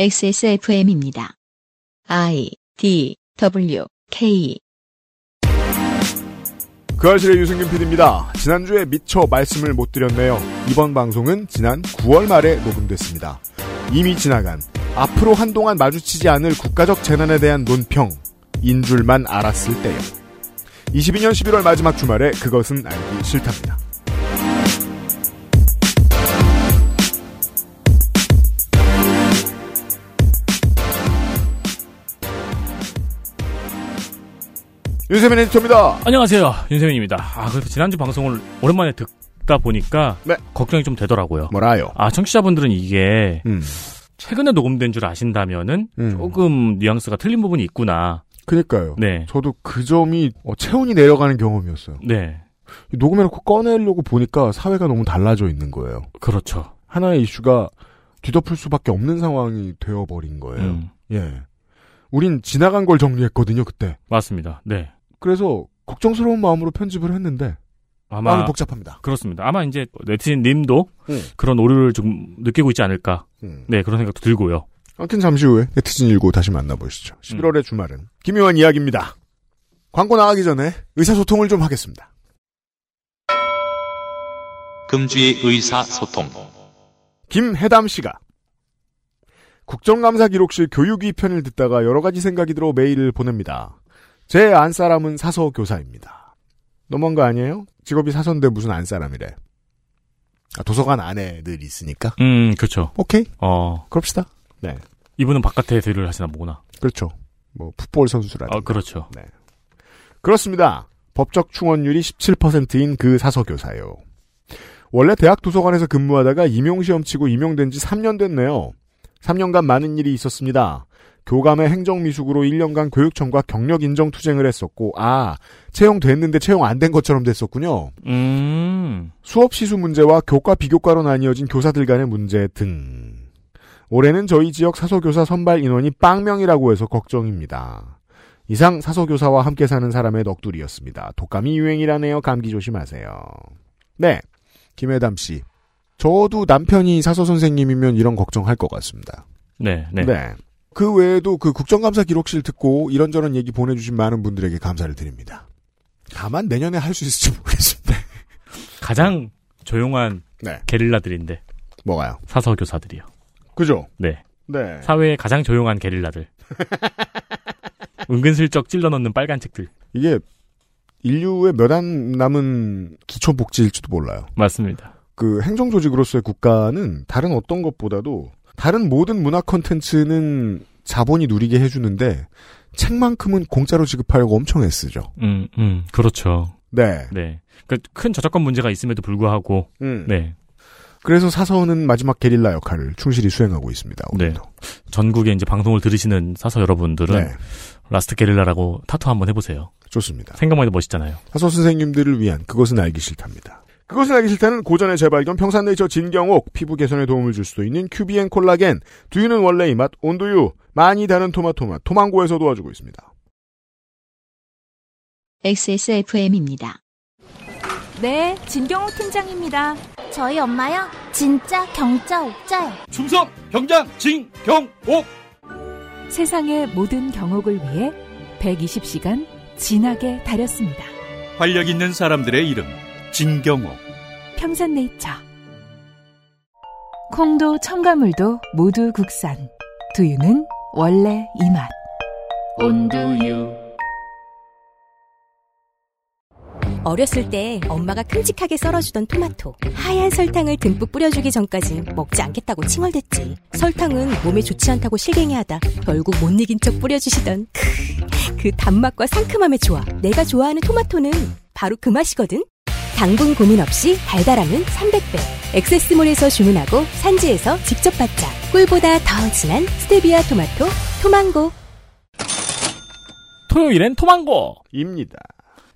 XSFM입니다. I D W K 그 아실의 유승균 PD입니다. 지난주에 미처 말씀을 못 드렸네요. 이번 방송은 지난 9월 말에 녹음됐습니다. 이미 지나간 앞으로 한동안 마주치지 않을 국가적 재난에 대한 논평 인 줄만 알았을 때요. 22년 11월 마지막 주말에 그것은 알기 싫답니다. 윤세민 에디터입니다. 안녕하세요. 윤세민입니다. 아, 그래서 지난주 방송을 오랜만에 듣다 보니까 네. 걱정이 좀 되더라고요. 뭐라요? 아, 청취자분들은 이게 음, 최근에 녹음된 줄 아신다면은 음. 조금 뉘앙스가 틀린 부분이 있구나. 그니까요. 네. 저도 그 점이 어, 체온이 내려가는 경험이었어요. 네. 녹음해놓고 꺼내려고 보니까 사회가 너무 달라져 있는 거예요. 그렇죠. 하나의 이슈가 뒤덮을 수밖에 없는 상황이 되어버린 거예요. 음, 예. 우린 지나간 걸 정리했거든요, 그때. 맞습니다. 네. 그래서 걱정스러운 마음으로 편집을 했는데 아마 마음이 복잡합니다. 그렇습니다. 아마 이제 네티즌 님도 음. 그런 오류를 좀 느끼고 있지 않을까. 음. 네, 그런 생각도 들고요. 아무튼 잠시 후에 네티즌 일고 다시 만나보시죠. 11월의 주말은 김효원 이야기입니다. 광고 나가기 전에 의사소통을 좀 하겠습니다. 금주의 의사소통. 김해담 씨가 국정감사 기록실 교육위 편을 듣다가 여러 가지 생각이 들어 메일을 보냅니다. 제 안사람은 사서 교사입니다. 너무한 거 아니에요? 직업이 사서인데 무슨 안사람이래. 아, 도서관 안에 늘 있으니까. 음, 그렇죠. 오케이. 어, 그럽시다. 이분은 바깥에 일을 하시나 보구나. 그렇죠. 뭐 풋볼 선수라든가. 아, 그렇죠. 그렇습니다. 법적 충원율이 17%인 그 사서교사요. 원래 대학 도서관에서 근무하다가 임용시험 치고 임용된 지 3년 됐네요. 3년간 많은 일이 있었습니다. 교감의 행정미숙으로 1년간 교육청과 경력 인정 투쟁을 했었고, 아, 채용됐는데 채용 안 된 것처럼 됐었군요. 음, 수업 시수 문제와 교과 비교과로 나뉘어진 교사들 간의 문제 등. 올해는 저희 지역 사서교사 선발 인원이 빵명이라고 해서 걱정입니다. 이상 사서교사와 함께 사는 사람의 넋두리였습니다. 독감이 유행이라네요. 감기 조심하세요. 네. 김혜담 씨. 저도 남편이 사서 선생님이면 이런 걱정할 것 같습니다. 네, 네. 그 외에도 그 국정감사 기록실 듣고 이런저런 얘기 보내주신 많은 분들에게 감사를 드립니다. 다만 내년에 할 수 있을지 모르겠습니다. 가장 조용한 네. 게릴라들인데 뭐가요? 사서 교사들이요. 그죠? 네. 네. 사회의 가장 조용한 게릴라들. 은근슬쩍 찔러넣는 빨간 책들. 이게 인류의 몇 안 남은 기초복지일지도 몰라요. 맞습니다. 그 행정조직으로서의 국가는 다른 어떤 것보다도 다른 모든 문화 콘텐츠는 자본이 누리게 해주는데 책만큼은 공짜로 지급하려고 엄청 애쓰죠. 음, 음, 그렇죠. 네. 네. 그큰 저작권 문제가 있음에도 불구하고, 음. 네. 그래서 사서는 마지막 게릴라 역할을 충실히 수행하고 있습니다. 오늘도. 전국에 이제 방송을 들으시는 사서 여러분들은 네. 라스트 게릴라라고 타투 한번 해보세요. 좋습니다. 생각만 해도 멋있잖아요. 사서 선생님들을 위한 그것은 알기 싫답니다. 그것은 알기 싫다는 고전의 재발견 평산네이처 진경옥 피부 개선에 도움을 줄 수도 있는 큐비엔 콜라겐 두유는 원래 이 맛 온두유 많이 다른 토마토맛 토망고에서 도와주고 있습니다. XSFM입니다. 네, 진경옥 팀장입니다. 저희 엄마요? 진 경자 옥자요. 충성 병장 진경옥 세상의 모든 경옥을 위해 120시간 진하게 다렸습니다. 활력 있는 사람들의 이름 진경옥 평산네이처. 콩도 첨가물도 모두 국산. 두유는 원래 이 맛. 온두유 어렸을 때 엄마가 큼직하게 썰어주던 토마토. 하얀 설탕을 듬뿍 뿌려주기 전까지 먹지 않겠다고 칭얼댔지. 설탕은 몸에 좋지 않다고 실갱이하다 결국 못 이긴 척 뿌려주시던 크, 그 단맛과 상큼함의 조화. 내가 좋아하는 토마토는 바로 그 맛이거든 당분 고민 없이 달달함은 300배 엑세스몰에서 주문하고 산지에서 직접 받자 꿀보다 더 진한 스테비아 토마토 토망고 토요일엔 토망고! 입니다.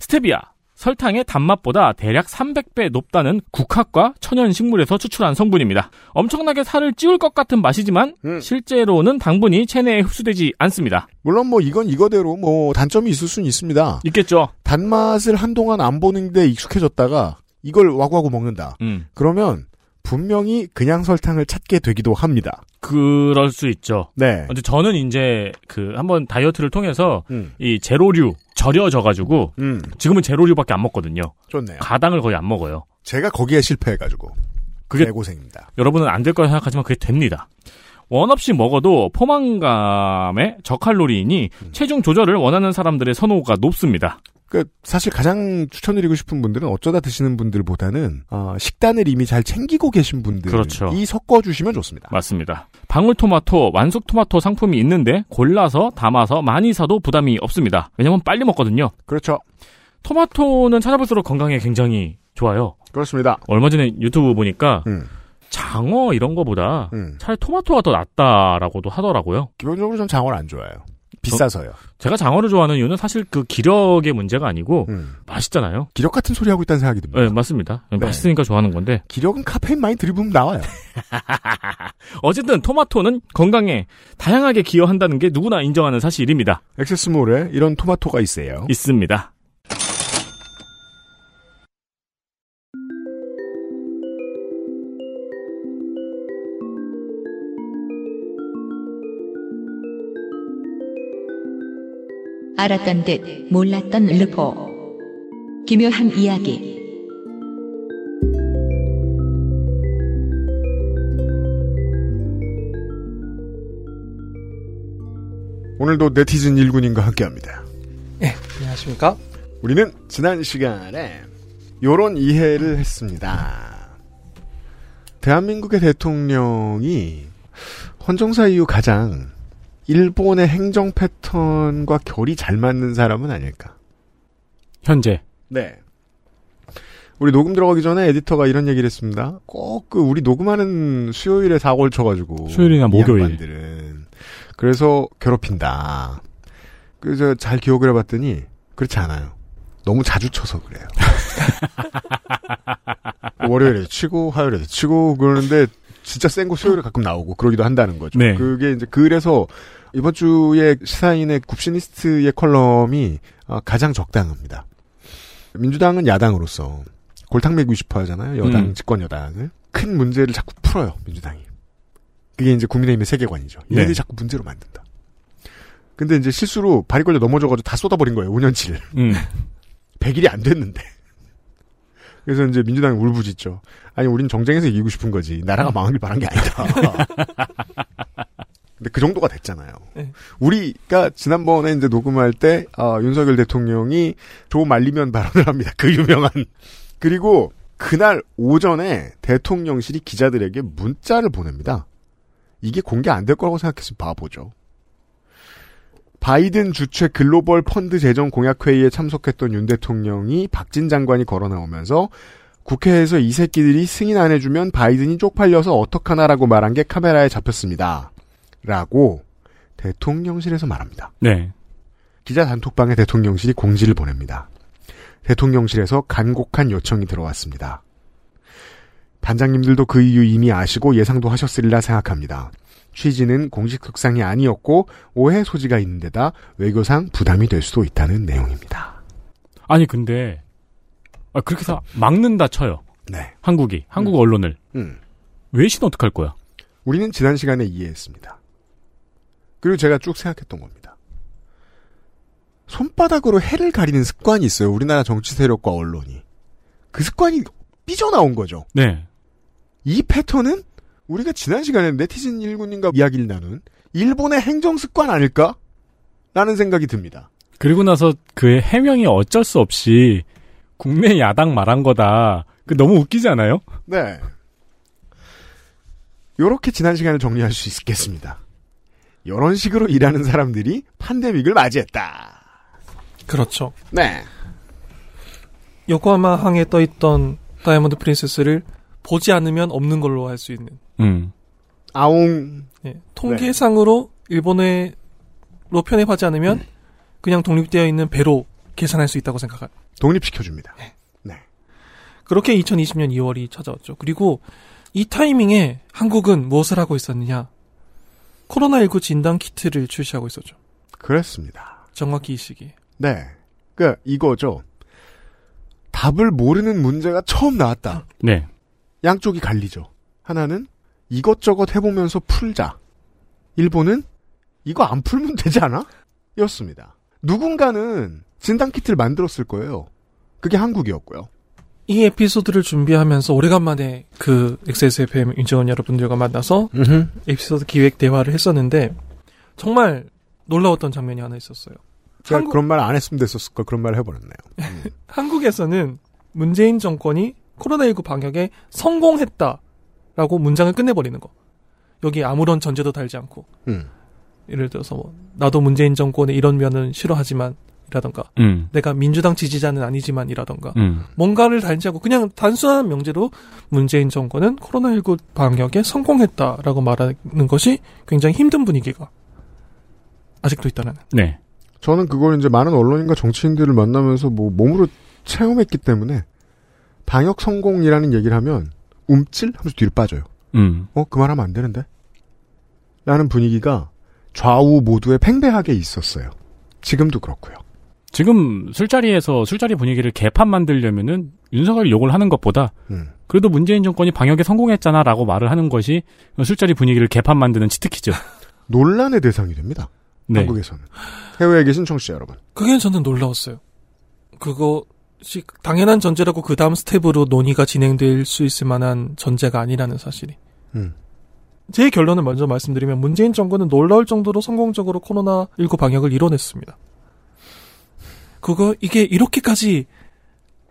스테비아. 설탕의 단맛보다 대략 300배 높다는 국화과 천연식물에서 추출한 성분입니다. 엄청나게 살을 찌울 것 같은 맛이지만 음. 실제로는 당분이 체내에 흡수되지 않습니다. 물론 뭐 이건 이거대로 뭐 단점이 있을 수는 있습니다. 있겠죠? 단맛을 한동안 안 보는데 익숙해졌다가 이걸 와구와구 먹는다. 음. 그러면 분명히 그냥 설탕을 찾게 되기도 합니다. 그럴 수 있죠. 네. 근데 저는 이제 그 한번 다이어트를 통해서 음. 이 제로류 절여져가지고 음. 지금은 제로류밖에 안 먹거든요. 좋네요. 가당을 거의 안 먹어요. 제가 거기에 실패해가지고. 그게- 개고생입니다. 여러분은 안 될 거라 생각하지만 그게 됩니다. 원 없이 먹어도 포만감의 저칼로리이니 체중 조절을 원하는 사람들의 선호가 높습니다. 그 사실 가장 추천드리고 싶은 분들은 어쩌다 드시는 분들보다는 어, 식단을 이미 잘 챙기고 계신 분들이 그렇죠. 섞어 주시면 좋습니다. 맞습니다. 방울토마토, 완숙토마토 상품이 있는데 골라서 담아서 많이 사도 부담이 없습니다. 왜냐면 빨리 먹거든요. 그렇죠. 토마토는 찾아볼수록 건강에 굉장히 좋아요. 그렇습니다. 얼마 전에 유튜브 보니까 음, 장어 이런 거보다 음. 차라리 토마토가 더 낫다라고도 하더라고요. 기본적으로 전 장어를 안 좋아해요. 비싸서요. 제가 장어를 좋아하는 이유는 사실 그 기력의 문제가 아니고 음. 맛있잖아요. 기력 같은 소리 하고 있다는 생각이 듭니다. 네, 맞습니다. 맛있으니까 좋아하는 건데 기력은 카페인 많이 들이부으면 나와요. 어쨌든 토마토는 건강에 다양하게 기여한다는 게 누구나 인정하는 사실입니다. 액세스몰에 이런 토마토가 있어요. 있습니다. 알았던 듯 몰랐던 르포. 기묘한 이야기. 오늘도 네티즌 일군인과 함께합니다. 예, 안녕하십니까? 우리는 지난 시간에 요런 이해를 했습니다. 대한민국의 대통령이 헌정사 이후 가장 일본의 행정 패턴과 결이 잘 맞는 사람은 아닐까. 현재 네. 우리 녹음 들어가기 전에 에디터가 이런 얘기를 했습니다. 꼭 그 우리 녹음하는 수요일에 사고를 쳐가지고 수요일이나 이 목요일. 양반들은 그래서 괴롭힌다. 그래서 잘 기억을 해봤더니 그렇지 않아요. 너무 자주 쳐서 그래요. 월요일에 치고 화요일에 치고 그러는데 진짜 센거 수요일에 가끔 나오고 그러기도 한다는 거죠. 네. 그게 이제 그래서 이번 주에 시사인의 굽시니스트의 컬럼이 어, 가장 적당합니다. 민주당은 야당으로서 골탕 먹이고 싶어 하잖아요. 여당, 음. 집권 여당을. 큰 문제를 자꾸 풀어요, 민주당이. 그게 이제 국민의힘의 세계관이죠. 얘네들이 네. 자꾸 문제로 만든다. 근데 이제 실수로 발이 걸려 넘어져가지고 다 쏟아버린 거예요, 5년치를. 음. 100일이 안 됐는데. 그래서 이제 민주당이 울부짖죠. 아니, 우린 정쟁에서 이기고 싶은 거지. 나라가 망하길 바란 게 아니다. 근데 그 정도가 됐잖아요. 네. 우리가 지난번에 이제 녹음할 때, 어, 윤석열 대통령이 조 말리면 발언을 합니다. 그 유명한. 그리고 그날 오전에 대통령실이 기자들에게 문자를 보냅니다. 이게 공개 안 될 거라고 생각했으면 바보죠. 바이든 주최 글로벌 펀드 재정 공약 회의에 참석했던 윤 대통령이 박진 장관이 걸어 나오면서 국회에서 이 새끼들이 승인 안 해주면 바이든이 쪽팔려서 어떡하나라고 말한 게 카메라에 잡혔습니다. 라고 대통령실에서 말합니다. 네. 기자 단톡방에 대통령실이 공지를 보냅니다. 대통령실에서 간곡한 요청이 들어왔습니다. 단장님들도 그 이유 이미 아시고 예상도 하셨으리라 생각합니다. 취지는 공식 특상이 아니었고 오해 소지가 있는 데다 외교상 부담이 될 수도 있다는 내용입니다. 아니 근데 아, 그렇게 해서 막는다 쳐요. 네. 한국이 한국 언론을 음. 외신 어떡할 거야? 우리는 지난 시간에 이해했습니다. 그리고 제가 쭉 생각했던 겁니다. 손바닥으로 해를 가리는 습관이 있어요. 우리나라 정치 세력과 언론이. 그 습관이 삐져나온 거죠. 네. 이 패턴은 우리가 지난 시간에 네티즌 일군님과 이야기를 나눈 일본의 행정 습관 아닐까? 라는 생각이 듭니다. 그리고 나서 그의 해명이 어쩔 수 없이 국내 야당 말한 거다. 그 너무 웃기지 않아요? 네. 요렇게 지난 시간을 정리할 수 있겠습니다. 이런 식으로 일하는 사람들이 팬데믹을 맞이했다. 그렇죠. 네. 요코하마 항에 떠있던 다이아몬드 프린세스를 보지 않으면 없는 걸로 할 수 있는. 음. 아웅. 예, 통계상으로 일본에로 편입하지 않으면 그냥 독립되어 있는 배로 계산할 수 있다고 생각할. 독립시켜줍니다. 그렇게 2020년 2월이 찾아왔죠. 그리고 이 타이밍에 한국은 무엇을 하고 있었느냐? 코로나19 진단 키트를 출시하고 있었죠. 그렇습니다. 정확히 이 시기에. 네. 그 이거죠. 답을 모르는 문제가 처음 나왔다. 네. 양쪽이 갈리죠. 하나는 이것저것 해보면서 풀자. 일본은 이거 안 풀면 되지 않아? 였습니다. 누군가는 진단키트를 만들었을 거예요. 그게 한국이었고요. 이 에피소드를 준비하면서 오래간만에 그 XSFM 윤정원 여러분들과 만나서 에피소드 기획 대화를 했었는데 정말 놀라웠던 장면이 하나 있었어요. 제가 한국- 그런 말 안 했으면 됐었을 걸 그런 말을 해버렸네요. 한국에서는 문재인 정권이 코로나19 방역에 성공했다라고 문장을 끝내버리는 거. 여기 아무런 전제도 달지 않고. 음. 예를 들어서 뭐, 나도 문재인 정권의 이런 면은 싫어하지만 이라던가 음. 내가 민주당 지지자는 아니지만 이라던가 음. 뭔가를 달지 않고 그냥 단순한 명제로 문재인 정권은 코로나19 방역에 성공했다라고 말하는 것이 굉장히 힘든 분위기가 아직도 있다는. 네. 저는 그걸 이제 많은 언론인과 정치인들을 만나면서 뭐 몸으로 체험했기 때문에 방역 성공이라는 얘기를 하면 움찔 하면서 뒤로 빠져요. 음. 어, 그 말하면 안 되는데? 라는 분위기가 좌우 모두에 팽배하게 있었어요. 지금도 그렇고요. 지금 술자리에서 술자리 분위기를 개판 만들려면은 윤석열 욕을 하는 것보다 음. 그래도 문재인 정권이 방역에 성공했잖아라고 말을 하는 것이 술자리 분위기를 개판 만드는 치트키죠. 논란의 대상이 됩니다. 네. 한국에서는. 해외에 계신 청취자 여러분. 그게 저는 놀라웠어요. 그것 이 당연한 전제라고 그 다음 스텝으로 논의가 진행될 수 있을 만한 전제가 아니라는 사실이. 음. 제 결론을 먼저 말씀드리면 문재인 정권은 놀라울 정도로 성공적으로 코로나19 방역을 이뤄냈습니다. 그거 이게 이렇게까지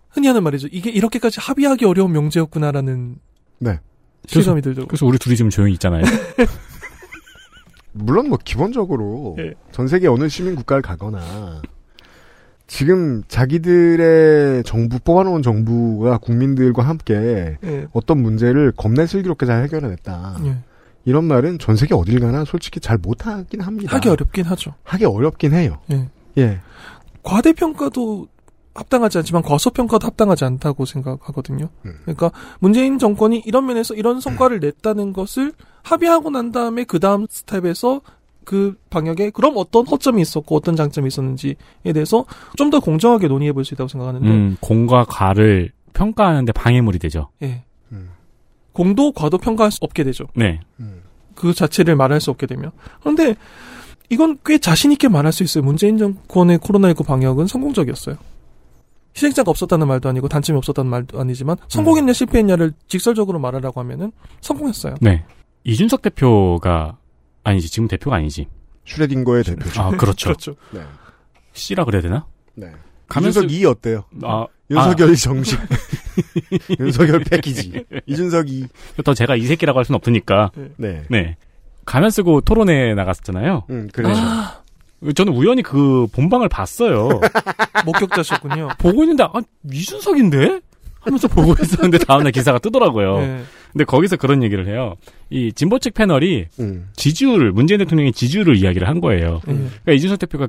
흔히 하는 말이죠. 이게 이렇게까지 합의하기 어려운 명제였구나라는 네. 실감이 들더라고요. 그래서 우리 둘이 지금 조용히 있잖아요. 물론 뭐 기본적으로 예. 전 세계 어느 시민 국가를 가거나 지금 자기들의 정부 뽑아놓은 정부가 국민들과 함께 예. 어떤 문제를 겁내 슬기롭게 잘 해결해냈다. 예. 이런 말은 전 세계 어딜 가나 솔직히 잘 못하긴 합니다. 하기 어렵긴 하죠. 하기 어렵긴 해요. 예. 예. 과대평가도 합당하지 않지만 과소평가도 합당하지 않다고 생각하거든요. 음. 그러니까 문재인 정권이 이런 면에서 이런 성과를 냈다는 것을 합의하고 난 다음에 그 다음 스텝에서 그 방역에 그럼 어떤 허점이 있었고 어떤 장점이 있었는지에 대해서 좀 더 공정하게 논의해 볼 수 있다고 생각하는데 음, 공과 과를 평가하는데 방해물이 되죠. 예. 음. 공도 과도 평가할 수 없게 되죠. 네. 그 자체를 말할 수 없게 되면. 그런데 이건 꽤 자신 있게 말할 수 있어요. 문재인 정권의 코로나19 방역은 성공적이었어요. 희생자가 없었다는 말도 아니고 단점이 없었다는 말도 아니지만 성공했냐 실패했냐를 직설적으로 말하라고 하면은 성공했어요. 네. 이준석 대표가 아니지 지금 대표가 아니지. 슈레딩거의 대표죠. 아 그렇죠. 그렇죠. 네. C라 그래야 되나? 네. 가면서- 이준석 2 어때요? 아 윤석열 정식. 윤석열 패키지. 이준석 2. 또 제가 이 새끼라고 할 수는 없으니까. 네. 네. 가면 쓰고 토론회 나갔었잖아요. 음, 그래요. 아, 저는 우연히 그 본방을 봤어요. 목격자셨군요. 보고 있는데 아 이준석인데 하면서 보고 있었는데 다음날 기사가 뜨더라고요. 네. 근데 거기서 그런 얘기를 해요. 이 진보 측 패널이 음. 지지율 문재인 대통령의 지지율을 이야기를 한 거예요. 예. 그러니까 이준석 대표가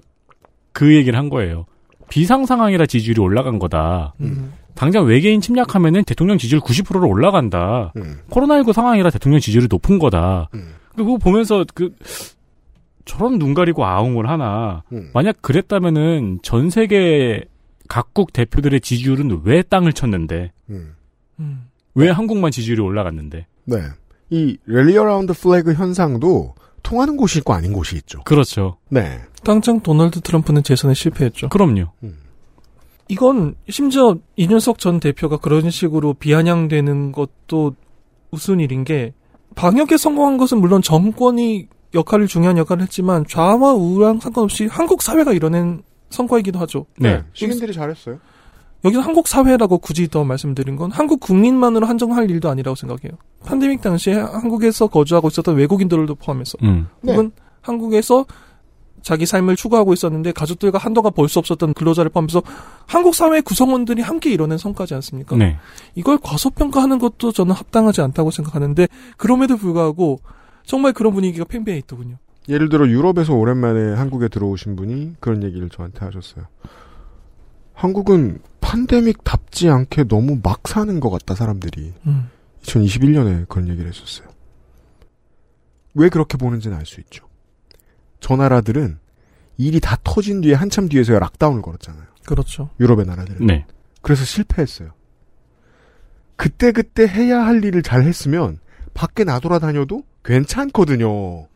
그 얘기를 한 거예요. 비상 상황이라 지지율이 올라간 거다. 음. 당장 외계인 침략하면은 대통령 지지율 90%로 올라간다. 음. 코로나19 상황이라 대통령 지지율이 높은 거다. 음. 그거 보면서 그 저런 눈 가리고 아웅을 하나. 음. 만약 그랬다면은 전 세계 각국 대표들의 지지율은 왜 땅을 쳤는데 음. 음. 왜 한국만 지지율이 올라갔는데? 네. 이 rally around flag 현상도 통하는 곳이 있고 아닌 곳이 있죠. 그렇죠. 네. 당장 도널드 트럼프는 재선에 실패했죠. 그럼요. 이건 심지어 이준석 전 대표가 그런 식으로 비아냥대는 것도 우스운 일인 게 방역에 성공한 것은 물론 정권이 역할을 중요한 역할을 했지만 좌와 우랑 상관없이 한국 사회가 이뤄낸 성과이기도 하죠. 네. 시민들이 잘했어요. 여기서 한국 사회라고 굳이 더 말씀드린 건 한국 국민만으로 한정할 일도 아니라고 생각해요. 팬데믹 당시에 한국에서 거주하고 있었던 외국인들도 포함해서 음. 네. 혹은 한국에서 자기 삶을 추구하고 있었는데 가족들과 한동안 볼 수 없었던 근로자를 포함해서 한국 사회 구성원들이 함께 이뤄낸 성과지 않습니까? 네. 이걸 과소평가하는 것도 저는 합당하지 않다고 생각하는데 그럼에도 불구하고 정말 그런 분위기가 팽배해 있더군요. 예를 들어 유럽에서 오랜만에 한국에 들어오신 분이 그런 얘기를 저한테 하셨어요. 한국은 팬데믹답지 않게 너무 막 사는 것 같다 사람들이. 음. 2021년에 그런 얘기를 했었어요. 왜 그렇게 보는지는 알 수 있죠. 저 나라들은 일이 다 터진 뒤에 한참 뒤에서야 락다운을 걸었잖아요. 그렇죠. 유럽의 나라들은. 네. 그래서 실패했어요. 그때그때 해야 할 일을 잘 했으면 밖에 나돌아다녀도 괜찮거든요.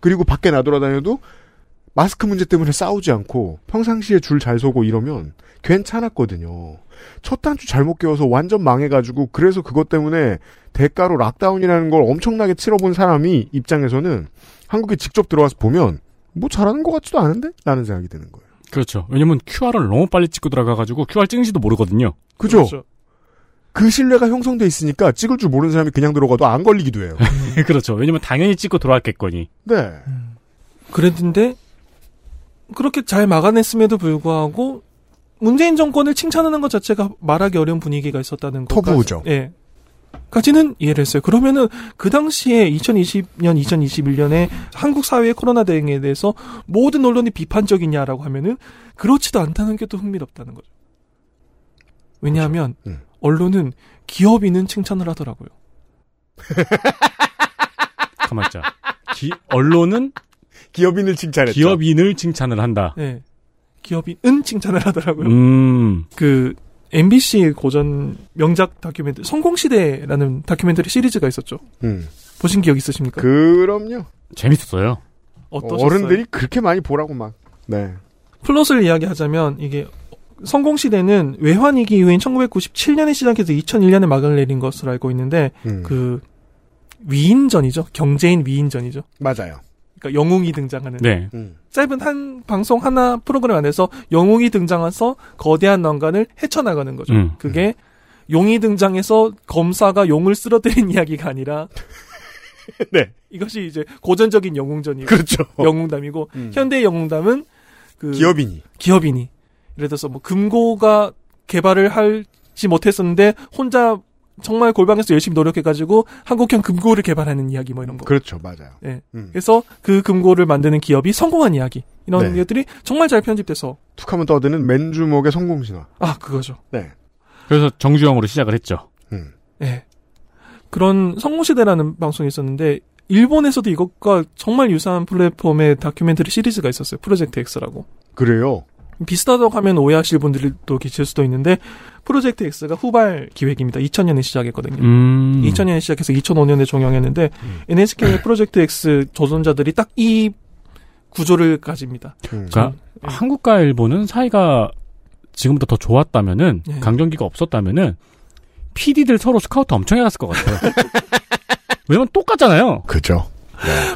그리고 밖에 나돌아다녀도 마스크 문제 때문에 싸우지 않고 평상시에 줄 잘 서고 이러면 괜찮았거든요. 첫 단추 잘못 끼워서 완전 망해가지고 그래서 그것 때문에 대가로 락다운이라는 걸 엄청나게 치러본 사람이 입장에서는 한국에 직접 들어와서 보면 뭐 잘하는 것 같지도 않은데? 라는 생각이 드는 거예요. 그렇죠. 왜냐면 QR을 너무 빨리 찍고 들어가가지고 QR 찍은지도 모르거든요. 그죠? 그 신뢰가 형성돼 있으니까 찍을 줄 모르는 사람이 그냥 들어가도 안 걸리기도 해요. 그렇죠. 왜냐면 당연히 찍고 들어왔겠거니. 네. 그랬는데 그렇게 잘 막아냈음에도 불구하고 문재인 정권을 칭찬하는 것 자체가 말하기 어려운 분위기가 있었다는 것. 터부죠. 예. 까지는 이해를 했어요. 그러면은 그 당시에 2020년, 2021년에 한국 사회의 코로나 대응에 대해서 모든 언론이 비판적이냐라고 하면은 그렇지도 않다는 게 또 흥미롭다는 거죠. 왜냐하면 음. 언론은 기업인은 칭찬을 하더라고요. 가만 있자. 기- 언론은 기업인을 칭찬했죠. 기업인을 칭찬을 한다. 예. 기업인은 칭찬을 하더라고요. 음. 그 MBC 고전 명작 다큐멘터리 성공시대라는 다큐멘터리 시리즈가 있었죠. 음. 보신 기억 있으십니까? 그럼요. 재밌었어요. 어떠셨어요? 어른들이 그렇게 많이 보라고 막. 네. 플롯을 이야기하자면 이게 성공시대는 외환위기 이후인 1997년에 시작해서 2001년에 막을 내린 것으로 알고 있는데 음. 그 위인전이죠. 경제인 위인전이죠. 맞아요. 그러니까 영웅이 등장하는 네. 음. 짧은 한 방송 하나 프로그램 안에서 영웅이 등장해서 거대한 난관을 헤쳐나가는 거죠. 음. 그게 용이 등장해서 검사가 용을 쓰러뜨린 이야기가 아니라 네. 이것이 이제 고전적인 영웅전이고 그렇죠. 영웅담이고 음. 현대 영웅담은 그 기업인이. 기업인이 예를 들어서 뭐 금고가 개발을 하지 못했었는데 혼자 정말 골방에서 열심히 노력해가지고 한국형 금고를 개발하는 이야기 뭐 이런 거. 그렇죠. 맞아요. 예. 음. 그래서 그 금고를 만드는 기업이 성공한 이야기 이런 네. 것들이 정말 잘 편집돼서 툭하면 떠드는 맨주먹의 성공 신화. 아 그거죠. 네. 그래서 정주영으로 시작을 했죠. 음. 예. 그런 성공시대라는 방송이 있었는데 일본에서도 이것과 정말 유사한 플랫폼의 다큐멘터리 시리즈가 있었어요. 프로젝트 X라고. 그래요. 비슷하다고 하면 오해하실 분들도 계실 수도 있는데 프로젝트 X가 후발 기획입니다. 2000년에 시작했거든요. 음. 2000년에 시작해서 2005년에 종영했는데 NHK 프로젝트 X 조선자들이 딱 이 구조를 가집니다. 음. 그러니까 한국과 일본은 사이가 지금보다 더 좋았다면은 예. 강경기가 없었다면은 PD들 서로 스카우트 엄청 해갔을 것 같아요. 왜냐면 똑같잖아요. 그죠.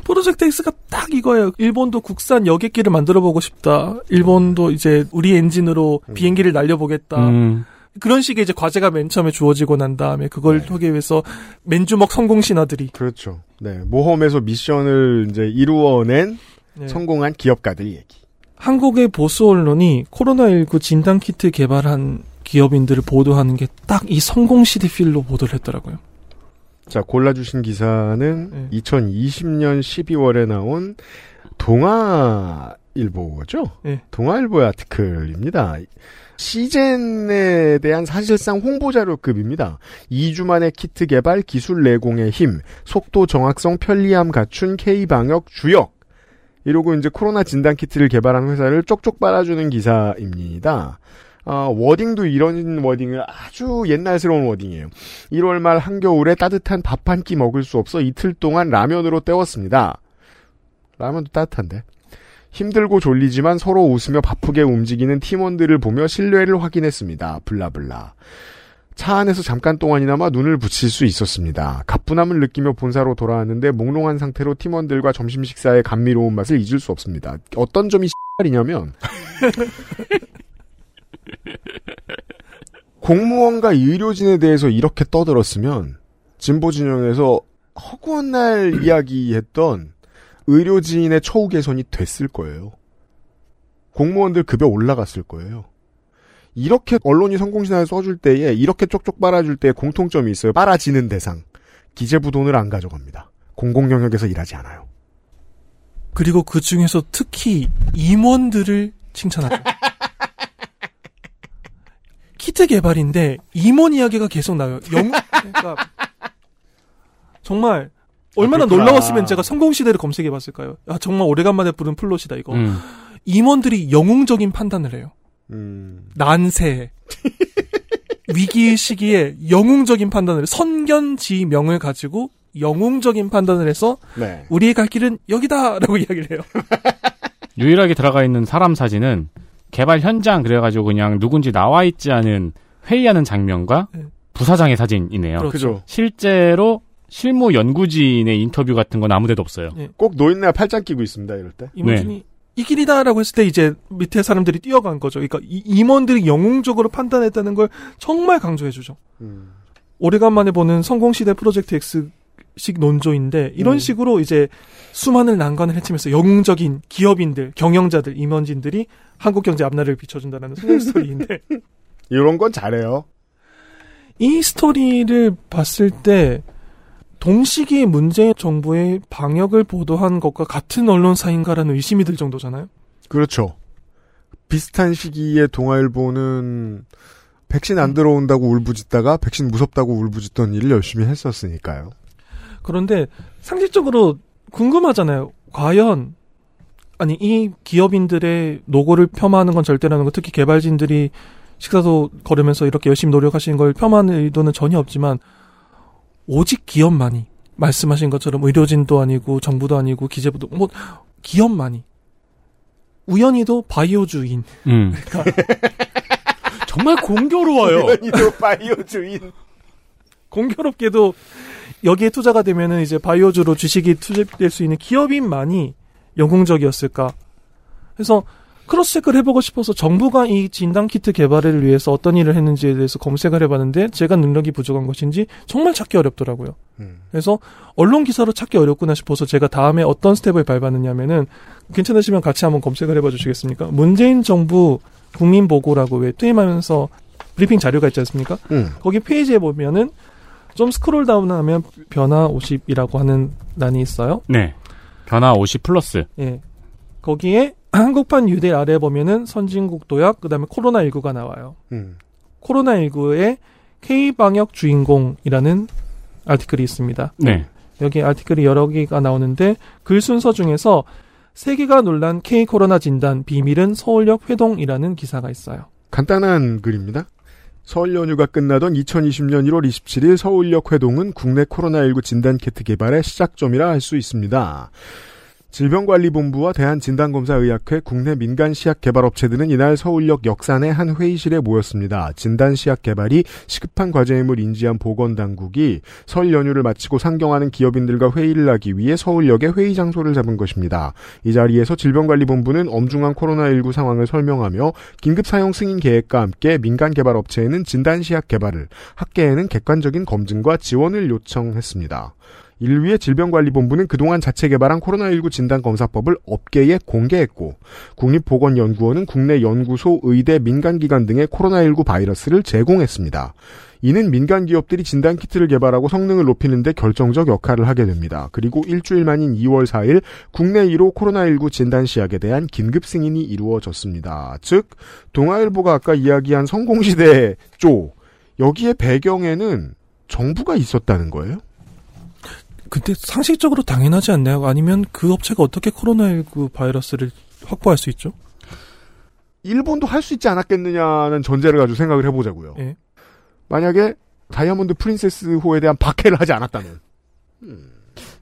프로젝트 X가 딱 이거예요. 일본도 국산 여객기를 만들어 보고 싶다. 일본도 이제 우리 엔진으로 비행기를 날려보겠다. 음. 그런 식의 이제 과제가 맨 처음에 주어지고 난 다음에 그걸 하기 위해서 맨주먹 성공 신화들이 그렇죠. 네. 모험에서 미션을 이제 이루어낸 네. 성공한 기업가들 얘기. 한국의 보수 언론이 코로나19 진단 키트 개발한 기업인들을 보도하는 게 딱 이 성공 시대 필로 보도를 했더라고요. 자, 골라주신 기사는 네. 2020년 12월에 나온 동아일보죠? 네. 동아일보의 아티클입니다. 시젠에 대한 사실상 홍보자료급입니다. 2주 만에 키트 개발, 기술 내공의 힘, 속도 정확성, 편리함 갖춘 K방역 주역. 이러고 이제 코로나 진단 키트를 개발한 회사를 쪽쪽 빨아주는 기사입니다. 어, wording도 이런 wording을 아주 옛날스러운 wording이에요. 1월 말 한겨울에 따뜻한 밥 한 끼 먹을 수 없어 이틀 동안 라면으로 때웠습니다. 라면도 따뜻한데. 힘들고 졸리지만 서로 웃으며 바쁘게 움직이는 팀원들을 보며 신뢰를 확인했습니다. blah blah. 차 안에서 잠깐 동안이나마 눈을 붙일 수 있었습니다. 가뿐함을 느끼며 본사로 돌아왔는데 몽롱한 상태로 팀원들과 점심 식사의 감미로운 맛을 잊을 수 없습니다. 어떤 점이 X이냐면 공무원과 의료진에 대해서 이렇게 떠들었으면 진보 진영에서 허구한 날 이야기했던 의료진의 처우 개선이 됐을 거예요. 공무원들 급여 올라갔을 거예요. 이렇게 언론이 성공신화를 써줄 때에 이렇게 쪽쪽 빨아줄 때에 공통점이 있어요. 빨아지는 대상. 기재부 돈을 안 가져갑니다. 공공 영역에서 일하지 않아요. 그리고 그 중에서 특히 임원들을 칭찬하죠. 키트 개발인데 임원 이야기가 계속 나와요. 영, 그러니까 정말 얼마나 아. 놀라웠으면 제가 성공시대를 검색해봤을까요? 아, 정말 오래간만에 부른 플롯이다 이거. 음. 임원들이 영웅적인 판단을 해요. 음, 난세 위기의 시기에 영웅적인 판단을 선견지명을 가지고 영웅적인 판단을 해서 네. 우리의 갈 길은 여기다라고 이야기를 해요. 유일하게 들어가 있는 사람 사진은 개발 현장 그래가지고 그냥 누군지 나와 있지 않은 회의하는 장면과 네. 부사장의 사진이네요. 그렇죠. 실제로 실무 연구진의 인터뷰 같은 건 아무데도 없어요. 네. 꼭 노인네가 팔짱 끼고 있습니다. 이럴 때. 임원진이 이 길이다라고 했을 때 이제 밑에 사람들이 뛰어간 거죠. 그러니까 이 임원들이 영웅적으로 판단했다는 걸 정말 강조해주죠. 음. 오래간만에 보는 성공시대 프로젝트 X 식 논조인데 이런 음. 식으로 이제 수많은 난관을 헤치면서 영웅적인 기업인들, 경영자들, 임원진들이 한국 경제 앞날을 비춰준다는 소년 스토리인데 이런 건 잘해요. 이 스토리를 봤을 때 동시기에 문재인 정부의 방역을 보도한 것과 같은 언론사인가라는 의심이 들 정도잖아요. 그렇죠. 비슷한 시기에 동아일보는 백신 안 들어온다고 울부짖다가 백신 무섭다고 울부짖던 일을 열심히 했었으니까요. 그런데 상식적으로 궁금하잖아요. 과연 아니 이 기업인들의 노고를 폄하하는 건 절대라는 거 특히 개발진들이 식사도 걸으면서 이렇게 열심히 노력하시는 걸 폄하하는 의도는 전혀 없지만 오직 기업만이 말씀하신 것처럼 의료진도 아니고 정부도 아니고 기재부도 뭐 기업만이 우연히도 바이오주인 음. 정말 공교로워요. 이도 바이오 주인. 공교롭게도 여기에 투자가 되면은 이제 바이오주로 주식이 투자될 수 있는 기업인만이 영웅적이었을까. 그래서 cross check를 해보고 싶어서 정부가 이 진단 키트 개발을 위해서 어떤 일을 했는지에 대해서 검색을 해봤는데 제가 능력이 부족한 것인지 정말 찾기 어렵더라고요. 음. 그래서 언론 기사로 찾기 어렵구나 싶어서 제가 다음에 어떤 스텝을 밟았느냐면은 괜찮으시면 같이 한번 검색을 해봐 주시겠습니까? 문재인 정부 국민 보고라고 왜 퇴임하면서 브리핑 자료가 있지 않습니까? 음. 거기 페이지에 보면은 좀 scroll down하면 변화 50이라고 하는 란이 있어요. 네. 변화 50 플러스. 예. 거기에 한국판 유대 아래에 보면은 선진국 도약 그다음에 코로나 19가 나와요. 음. 코로나 19의 K 방역 주인공이라는 아티클이 있습니다. 네. 여기 아티클이 여러 개가 나오는데 글 순서 중에서 세계가 놀란 K 코로나 진단 비밀은 서울역 회동이라는 기사가 있어요. 간단한 글입니다. 설 연휴가 끝나던 2020년 1월 27일 서울역 회동은 국내 코로나19 진단 키트 개발의 시작점이라 할 수 있습니다. 질병관리본부와 대한진단검사의학회 국내 민간 시약 개발업체 들은 이날 서울역 역산의 한 회의실에 모였습니다. 진단 시약 개발이 시급한 과제임을 인지한 보건당국이 설 연휴를 마치고 상경하는 기업인들과 회의를 하기 위해 서울역에 회의 장소를 잡은 것입니다. 이 자리에서 질병관리본부는 엄중한 코로나19 상황을 설명하며 긴급 사용 승인 계획과 함께 민간 개발 업체에는 진단 시약 개발을, 학계에는 객관적인 검증과 지원을 요청했습니다. 위해 질병관리본부는 그동안 자체 개발한 코로나19 진단검사법을 업계에 공개했고 국립보건연구원은 국내 연구소, 의대, 민간기관 등의 코로나19 바이러스를 제공했습니다. 이는 민간 기업들이 진단 키트를 개발하고 성능을 높이는 데 결정적 역할을 하게 됩니다. 그리고 일주일 만인 2월 4일 국내 1호 코로나19 진단 시약에 대한 긴급 승인이 이루어졌습니다. 즉 동아일보가 아까 이야기한 성공시대 조 여기에 배경에는 정부가 있었다는 거예요? 근데 상식적으로 당연하지 않나요? 아니면 그 업체가 어떻게 코로나19 바이러스를 확보할 수 있죠? 일본도 할 수 있지 않았겠느냐는 전제를 가지고 생각을 해보자고요. 예. 만약에 다이아몬드 프린세스호에 대한 박해를 하지 않았다면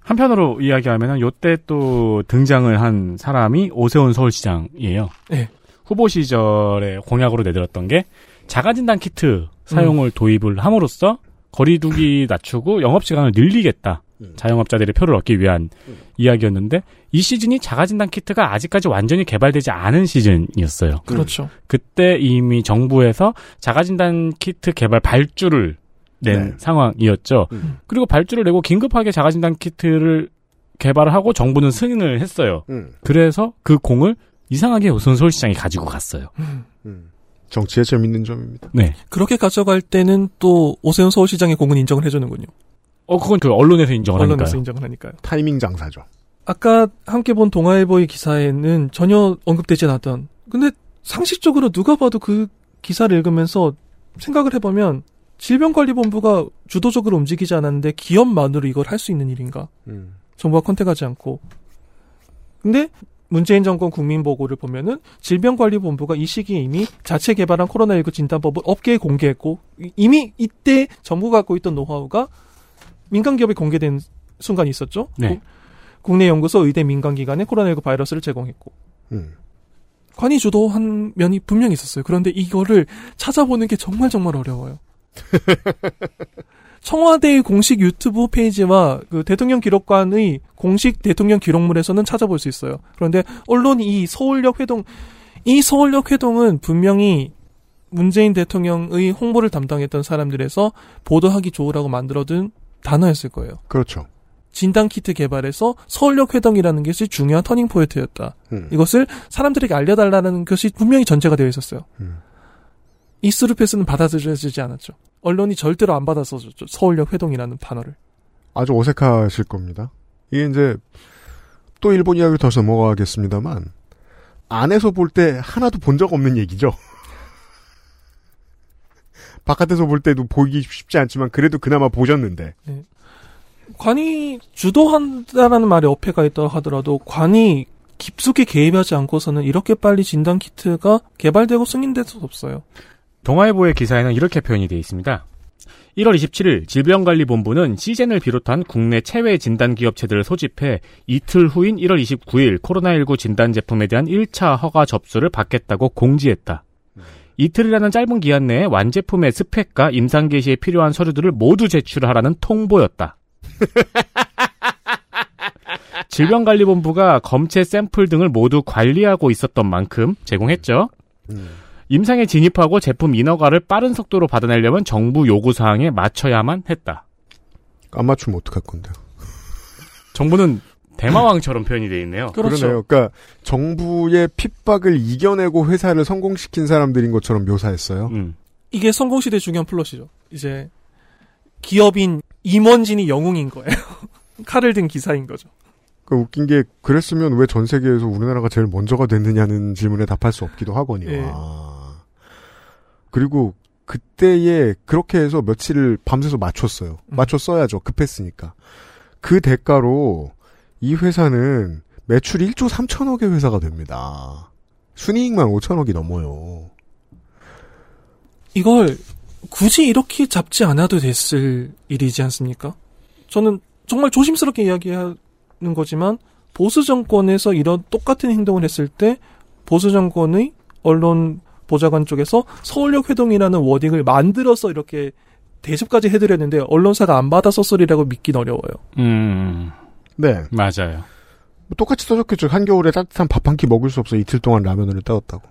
한편으로 이야기하면은 요때 또 등장을 한 사람이 오세훈 서울시장이에요. 네. 후보 시절에 공약으로 내들었던 게 자가진단 키트 사용을 도입을 함으로써 거리두기 낮추고 영업 시간을 늘리겠다. 음. 자영업자들의 표를 얻기 위한 이야기였는데 이 시즌이 자가진단 키트가 아직까지 완전히 개발되지 않은 시즌이었어요. 그렇죠. 그때 이미 정부에서 자가진단 키트 개발 발주를 낸 네. 상황이었죠. 음. 그리고 발주를 내고 긴급하게 자가진단 키트를 개발을 하고 정부는 승인을 했어요. 음, 그래서 그 공을 이상하게 우선 서울시장이 가지고 갔어요. 음. 정치의 재밌는 점입니다. 네. 그렇게 가져갈 때는 또 오세훈 서울시장의 공은 인정을 해주는군요. 어, 그건 그 언론에서 인정을 언론에서 하니까요. 인정을 하니까요. 타이밍 장사죠. 아까 함께 본 동아일보의 기사에는 전혀 언급되지 않았던. 근데 상식적으로 누가 봐도 그 기사를 읽으면서 생각을 해보면 질병관리본부가 주도적으로 움직이지 않았는데 기업만으로 이걸 할 수 있는 일인가? 음. 정부가 컨택하지 않고. 근데 문재인 정권 국민보고를 보면은 질병관리본부가 이 시기에 이미 자체 개발한 코로나19 진단법을 업계에 공개했고 이- 이미 이때 정부가 갖고 있던 노하우가 민간 기업에 공개된 순간이 있었죠. 네. 국- 국내 연구소 의대 민간 기관에 코로나19 바이러스를 제공했고 음. 관이 주도한 면이 분명히 있었어요. 그런데 이거를 찾아보는 게 정말 정말 어려워요. 청와대의 공식 유튜브 페이지와 그 대통령 기록관의 공식 대통령 기록물에서는 찾아볼 수 있어요. 그런데 언론이 이 서울역 회동, 이 서울역 회동은 분명히 문재인 대통령의 홍보를 담당했던 사람들에서 보도하기 좋으라고 만들어둔 단어였을 거예요. 그렇죠. 진단 키트 개발에서 서울역 회동이라는 것이 중요한 터닝 포인트였다. 음. 이것을 사람들에게 알려달라는 것이 분명히 전제가 되어 있었어요. 음. 이스루페스는 받아들여지지 않았죠. 언론이 절대로 안 받아서줬죠. 서울역 회동이라는 단어를. 아주 어색하실 겁니다. 이게 이제 또 일본 이야기를 더 넘어가겠습니다만 안에서 볼 때 하나도 본 적 없는 얘기죠. 바깥에서 볼 때도 보기 쉽지 않지만 그래도 그나마 보셨는데 관이 주도한다라는 말에 어폐가 있다 하더라도 관이 깊숙이 개입하지 않고서는 이렇게 빨리 진단 키트가 개발되고 승인될 수 없어요. 동아일보의 기사에는 이렇게 표현이 되어 있습니다. 1월 27일 질병관리본부는 시젠을 비롯한 국내 체외 진단 기업체들을 소집해 이틀 후인 1월 29일 코로나19 진단 제품에 대한 1차 허가 접수를 받겠다고 공지했다. 이틀이라는 짧은 기한 내에 완제품의 스펙과 임상 개시에 필요한 서류들을 모두 제출하라는 통보였다. 질병관리본부가 검체 샘플 등을 모두 관리하고 있었던 만큼 제공했죠. 임상에 진입하고 제품 인허가를 빠른 속도로 받아내려면 정부 요구 사항에 맞춰야만 했다. 안 맞추면 어떡할 건데요. 정부는 대마왕처럼 표현이 되어 있네요. 그렇죠. 그러네요. 그러니까 정부의 핍박을 이겨내고 회사를 성공시킨 사람들인 것처럼 묘사했어요. 음. 이게 성공시대 중요한 플롯이죠. 이제 기업인 임원진이 영웅인 거예요. 칼을 든 기사인 거죠. 그 웃긴 게 그랬으면 왜 전 세계에서 우리나라가 제일 먼저가 됐느냐는 질문에 답할 수 없기도 하거니와. 예. 그리고 그때에 그렇게 해서 며칠을 밤새서 맞췄어요. 음. 맞췄어야죠. 급했으니까. 그 대가로 이 회사는 매출 1조 3천억의 회사가 됩니다. 순이익만 5천억이 넘어요. 이걸 굳이 이렇게 잡지 않아도 됐을 일이지 않습니까? 저는 정말 조심스럽게 이야기하는 거지만 보수 정권에서 이런 똑같은 행동을 했을 때 보수 정권의 언론 보좌관 쪽에서 서울역 회동이라는 워딩을 만들어서 이렇게 대접까지 해드렸는데 언론사가 안 받아 썼으리라고 믿긴 어려워요. 음, 네. 맞아요. 뭐 똑같이 써줬겠죠. 한겨울에 따뜻한 밥 한 끼 먹을 수 없어 이틀 동안 라면을 따웠다고.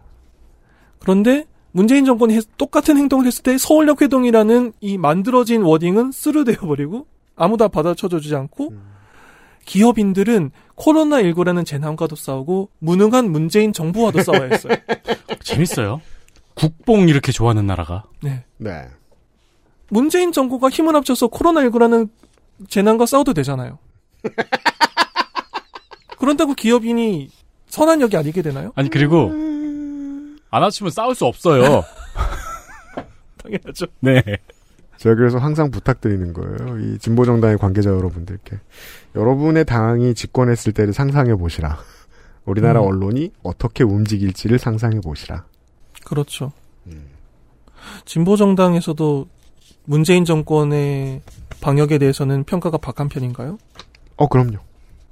그런데 문재인 정권이 했- 똑같은 행동을 했을 때 서울역 회동이라는 이 만들어진 워딩은 스루되어 버리고 아무도 받아쳐주지 않고 기업인들은 코로나19라는 재난과도 싸우고 무능한 문재인 정부와도 싸워야 했어요. 재밌어요. 국뽕 이렇게 좋아하는 나라가. 네. 네. 문재인 정부가 힘을 합쳐서 코로나19라는 재난과 싸워도 되잖아요. 그런다고 기업인이 선한 역이 아니게 되나요? 아니 그리고 안 합치면 싸울 수 없어요. 당연하죠. 네. 제가 그래서 항상 부탁드리는 거예요. 이 진보 정당의 관계자 여러분들께. 여러분의 당이 집권했을 때를 상상해 보시라. 우리나라 음. 언론이 어떻게 움직일지를 상상해 보시라. 그렇죠. 진보 정당에서도 문재인 정권의 방역에 대해서는 평가가 박한 편인가요? 어, 그럼요.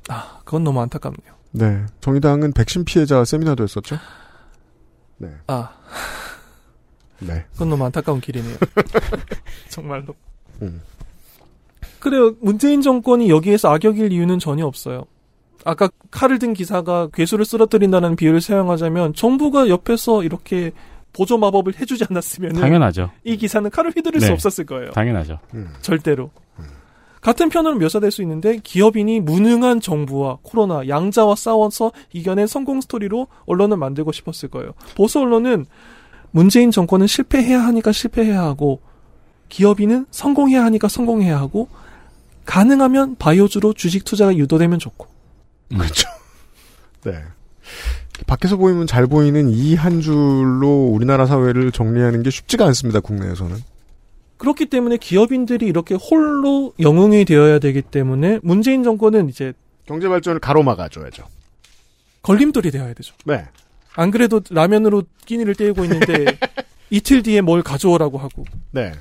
아, 그건 너무 안타깝네요. 네. 정의당은 백신 피해자 세미나도 했었죠? 네. 아, 네. 그건 너무 안타까운 길이네요. 정말로. 음. 그래요. 문재인 정권이 여기에서 악역일 이유는 전혀 없어요. 아까 칼을 든 기사가 괴수를 쓰러뜨린다는 비유를 사용하자면 정부가 옆에서 이렇게 보조 마법을 해주지 않았으면 당연하죠. 이 기사는 칼을 휘두를 네. 수 없었을 거예요. 당연하죠. 음. 절대로. 같은 편으로 묘사될 수 있는데 기업인이 무능한 정부와 코로나 양자와 싸워서 이겨낸 성공 스토리로 언론을 만들고 싶었을 거예요. 보수 언론은 문재인 정권은 실패해야 하니까 실패해야 하고 기업인은 성공해야 하니까 성공해야 하고 가능하면 바이오주로 주식 투자가 유도되면 좋고 그렇죠. 네. 밖에서 보이면 잘 보이는 이 한 줄로 우리나라 사회를 정리하는 게 쉽지가 않습니다, 국내에서는. 그렇기 때문에 기업인들이 이렇게 홀로 영웅이 되어야 되기 때문에 문재인 정권은 이제 경제 발전을 가로막아 줘야죠. 걸림돌이 되어야 되죠. 네. 안 그래도 라면으로 끼니를 때우고 있는데 이틀 뒤에 뭘 가져오라고 하고 네.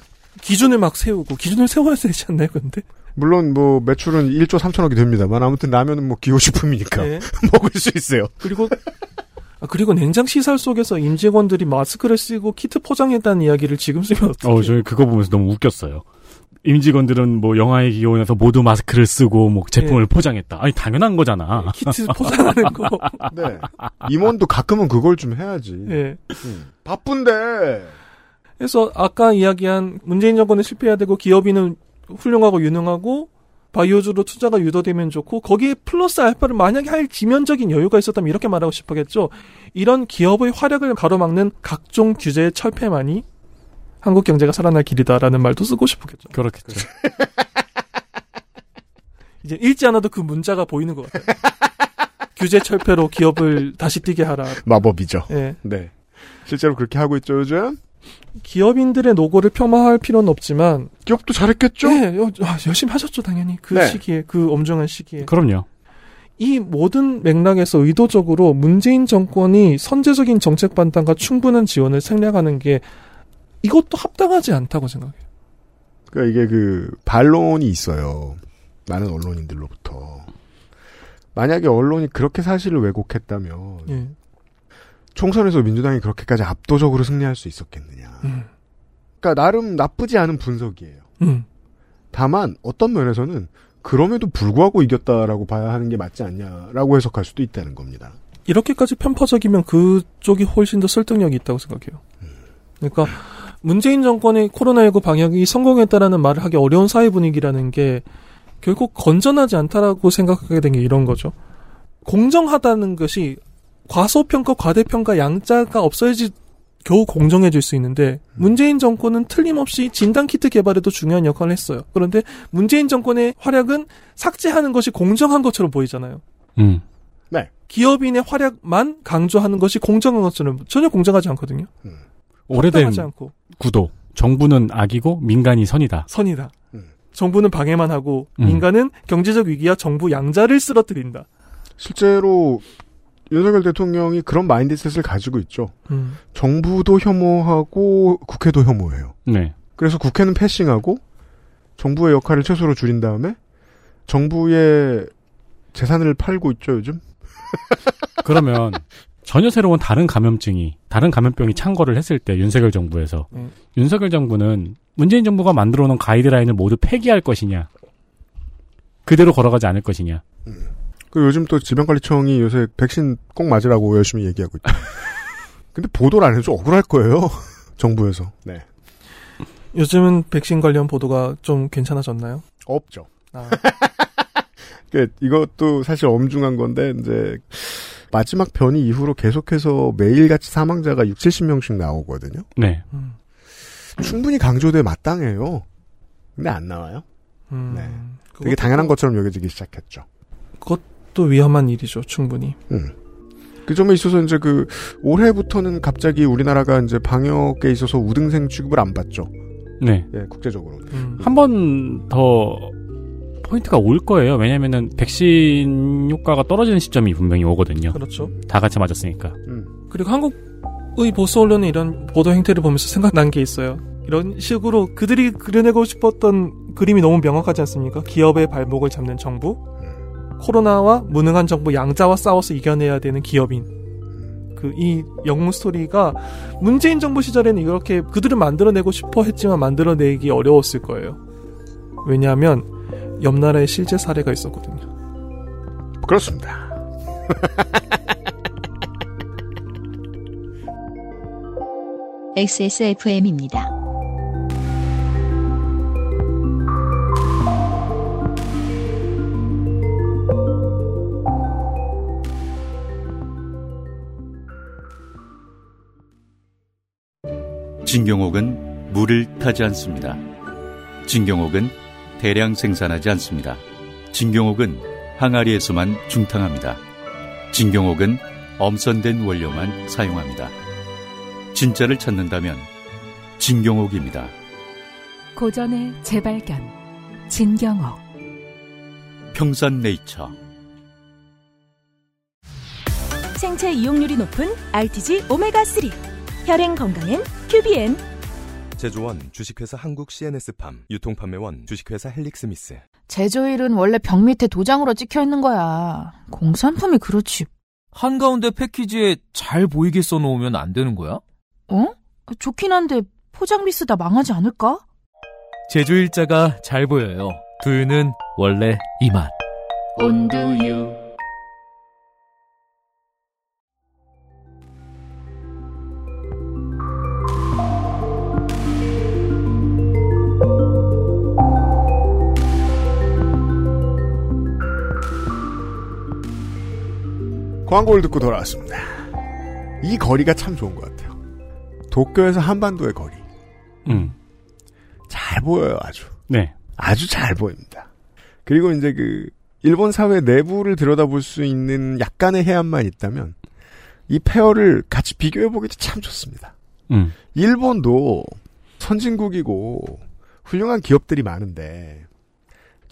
기준을 막 세우고 기준을 세워야 되지 않나요? 근데 물론 뭐 매출은 1조 3천억이 됩니다만 아무튼 라면은 뭐 기호식품이니까 네. 먹을 수 있어요. 그리고 아, 그리고 냉장 시설 속에서 임직원들이 마스크를 쓰고 키트 포장했다는 이야기를 지금 쓰면 어떡해. 어, 저희 그거 보면서 너무 웃겼어요. 임직원들은 뭐 영화의 기원에서 모두 마스크를 쓰고 뭐 제품을 예. 포장했다. 아니 당연한 거잖아. 키트 포장하는 거. 네. 임원도 가끔은 그걸 좀 해야지. 예. 음. 바쁜데. 그래서 아까 이야기한 문재인 정권은 실패해야 되고 기업인은 훌륭하고 유능하고 바이오주로 투자가 유도되면 좋고 거기에 플러스 알파를 만약에 할 지면적인 여유가 있었다면 이렇게 말하고 싶었겠죠. 이런 기업의 활약을 가로막는 각종 규제의 철폐만이 한국 경제가 살아날 길이다라는 말도 쓰고 싶었겠죠. 그렇겠죠. 이제 읽지 않아도 그 문자가 보이는 것 같아요. 규제 철폐로 기업을 다시 뛰게 하라. 마법이죠. 예. 네. 실제로 그렇게 하고 있죠, 요즘? 기업인들의 노고를 폄하할 필요는 없지만 기업도 잘했겠죠? 예, 여- 아, 열심히 하셨죠 당연히 그 네. 시기에 그 엄중한 시기에 그럼요. 이 모든 맥락에서 의도적으로 문재인 정권이 선제적인 정책 판단과 충분한 지원을 생략하는 게 이것도 합당하지 않다고 생각해요. 그러니까 이게 그 반론이 있어요. 많은 언론인들로부터. 만약에 언론이 그렇게 사실을 왜곡했다면 예. 총선에서 민주당이 그렇게까지 압도적으로 승리할 수 있었겠느냐. 음. 그러니까 나름 나쁘지 않은 분석이에요. 음. 다만 어떤 면에서는 그럼에도 불구하고 이겼다라고 봐야 하는 게 맞지 않냐라고 해석할 수도 있다는 겁니다. 이렇게까지 편파적이면 그쪽이 훨씬 더 설득력이 있다고 생각해요. 그러니까 문재인 정권의 코로나19 방역이 성공했다라는 말을 하기 어려운 사회 분위기라는 게 결국 건전하지 않다라고 생각하게 된 게 이런 거죠. 공정하다는 것이 과소평가, 과대평가 양자가 없어야지 겨우 공정해질 수 있는데 문재인 정권은 틀림없이 진단 키트 개발에도 중요한 역할을 했어요. 그런데 문재인 정권의 활약은 삭제하는 것이 공정한 것처럼 보이잖아요. 음. 기업인의 활약만 강조하는 것이 공정한 것처럼 전혀 공정하지 않거든요. 오래된 합당하지 않고 구도. 정부는 악이고 민간이 선이다. 선이다. 음. 정부는 방해만 하고 음. 민간은 경제적 위기와 정부 양자를 쓰러뜨린다. 실제로 윤석열 대통령이 그런 mindset을 가지고 있죠. 음. 정부도 혐오하고 국회도 혐오해요. 네. 그래서 국회는 passing하고 정부의 역할을 최소로 줄인 다음에 정부의 재산을 팔고 있죠 요즘. 그러면 전혀 새로운 다른 감염증이 다른 감염병이 창궐을 했을 때 윤석열 정부에서 음. 윤석열 정부는 문재인 정부가 만들어 놓은 가이드라인을 모두 폐기할 것이냐 그대로 걸어가지 않을 것이냐 그 요즘 또 질병관리청이 요새 백신 꼭 맞으라고 열심히 얘기하고 있죠. 근데 보도를 안 해줘 억울할 거예요. 정부에서. 네. 요즘은 백신 관련 보도가 좀 괜찮아졌나요? 없죠. 아, 그 이것도 사실 엄중한 건데 이제 마지막 변이 이후로 계속해서 매일같이 사망자가 6, 70명씩 나오거든요. 네 음, 충분히 강조돼 마땅해요. 근데 안 나와요. 음, 네. 되게 당연한 것처럼 여겨지기 시작했죠. 또 위험한 일이죠, 충분히. 음. 그 점에 있어서 이제 그 올해부터는 갑자기 우리나라가 이제 방역에 있어서 우등생 취급을 안 받죠. 네. 예, 국제적으로. 음. 한번 더 포인트가 올 거예요. 왜냐면은 백신 효과가 떨어지는 시점이 분명히 오거든요. 그렇죠. 다 같이 맞았으니까. 음. 그리고 한국의 보수 언론의 이런 보도 행태를 보면서 생각난 게 있어요. 이런 식으로 그들이 그려내고 싶었던 그림이 너무 명확하지 않습니까? 기업의 발목을 잡는 정부, 코로나와 무능한 정부 양자와 싸워서 이겨내야 되는 기업인. 그 이 영웅 스토리가 문재인 정부 시절에는 이렇게 그들은 만들어내고 싶어 했지만 만들어내기 어려웠을 거예요. 왜냐하면 옆 나라에 실제 사례가 있었거든요. 그렇습니다. XSFM입니다. 진경옥은 물을 타지 않습니다. 진경옥은 대량 생산하지 않습니다. 진경옥은 항아리에서만 중탕합니다. 진경옥은 엄선된 원료만 사용합니다. 진짜를 찾는다면 진경옥입니다. 고전의 재발견 진경옥 평산네이처 생체 이용률이 높은 RTG 오메가3 혈행 건강엔 큐비엔 제조원 주식회사 한국 CNS팜 유통판매원 주식회사 헬릭스미스 제조일은 원래 벽 밑에 도장으로 찍혀 있는 거야. 공산품이 그렇지. 한가운데 패키지에 잘 보이게 써놓으면 안 되는 거야? 어? 좋긴 한데 포장 미스 다 망하지 않을까? 제조일자가 잘 보여요. 두유는 원래 이 맛. 온두유 광고를 듣고 돌아왔습니다. 이 거리가 참 좋은 것 같아요. 도쿄에서 한반도의 거리. 음. 잘 보여요, 아주. 네. 아주 잘 보입니다. 그리고 이제 그, 일본 사회 내부를 들여다볼 수 있는 약간의 해안만 있다면, 이 페어를 같이 비교해보기도 참 좋습니다. 음. 일본도 선진국이고, 훌륭한 기업들이 많은데,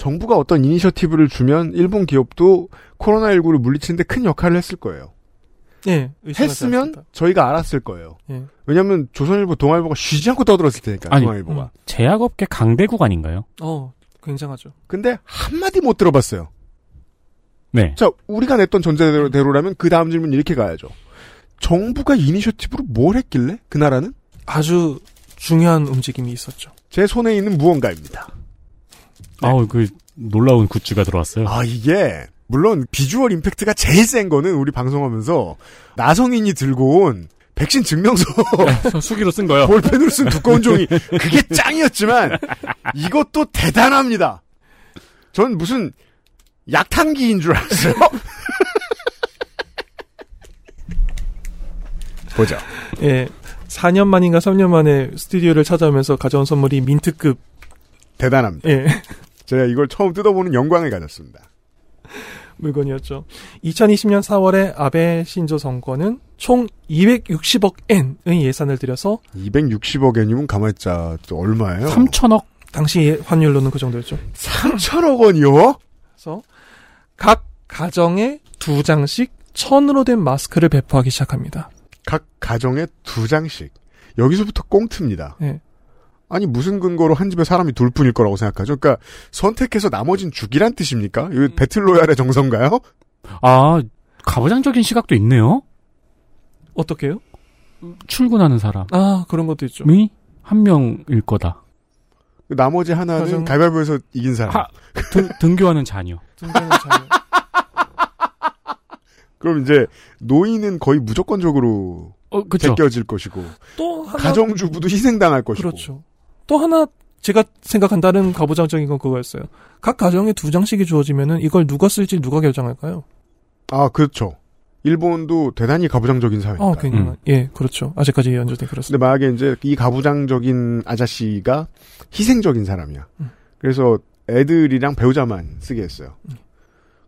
정부가 어떤 이니셔티브를 주면 일본 기업도 코로나19를 물리치는데 큰 역할을 했을 거예요. 예. 했으면 않습니다. 저희가 알았을 거예요. 예. 왜냐하면 조선일보, 동아일보가 쉬지 않고 떠들었을 테니까 아니, 동아일보가. 제약업계 강대국 아닌가요? 어, 굉장하죠. 근데 한 마디 못 들어봤어요. 네. 자, 우리가 냈던 전제대로라면 그 다음 질문 이렇게 가야죠. 정부가 이니셔티브로 뭘 했길래 그 나라는 아주 중요한 움직임이 있었죠. 제 손에 있는 무언가입니다. 아우, 그, 놀라운 굿즈가 들어왔어요. 아 이게 물론 비주얼 임팩트가 제일 센 거는 우리 방송하면서 나성인이 들고 온 백신 증명서 수기로 쓴 거요. 볼펜으로 쓴 두꺼운 종이 그게 짱이었지만 이것도 대단합니다. 전 무슨 약탕기인 줄 알았어요. 보죠. 예. 4년 만인가 3년 만에 스튜디오를 찾아오면서 가져온 선물이 민트급. 대단합니다. 예. 제가 이걸 처음 뜯어보는 영광을 가졌습니다. 물건이었죠. 2020년 4월에 아베 신조 정권은 총 260억 엔의 예산을 들여서 260억 엔이면 가만있자 또 얼마예요? 3천억? 당시 환율로는 그 정도였죠. 3천억 원이요? 그래서 각 가정에 두 장씩 천으로 된 마스크를 배포하기 시작합니다. 각 가정에 두 장씩. 여기서부터 꽁트입니다. 예. 아니 무슨 근거로 한 집에 사람이 둘 뿐일 거라고 생각하죠? 그러니까 선택해서 나머진 죽이란 뜻입니까? 이거 배틀로얄의 정서인가요? 아, 가부장적인 시각도 있네요. 어떻게요? 출근하는 사람. 아, 그런 것도 있죠. 미? 한 명일 거다. 나머지 하나는 가정- 가위바위보에서 이긴 사람. 하, 등, 등교하는 자녀. 그럼 이제 노인은 거의 무조건적으로 어, 그쵸. 제껴질 것이고 또 하나 가정주부도 희생당할 것이고 그렇죠. 또 하나 제가 생각한 다른 가부장적인 건 그거였어요. 각 가정에 두 장씩이 주어지면은 이걸 누가 쓸지 누가 결정할까요? 아 그렇죠. 일본도 대단히 가부장적인 사회니까. 어, 굉장한. 예, 그렇죠. 아직까지 연주돼 그렇습니다. 근데 만약에 이제 이 가부장적인 아저씨가 희생적인 사람이야. 음. 그래서 애들이랑 배우자만 쓰게 했어요.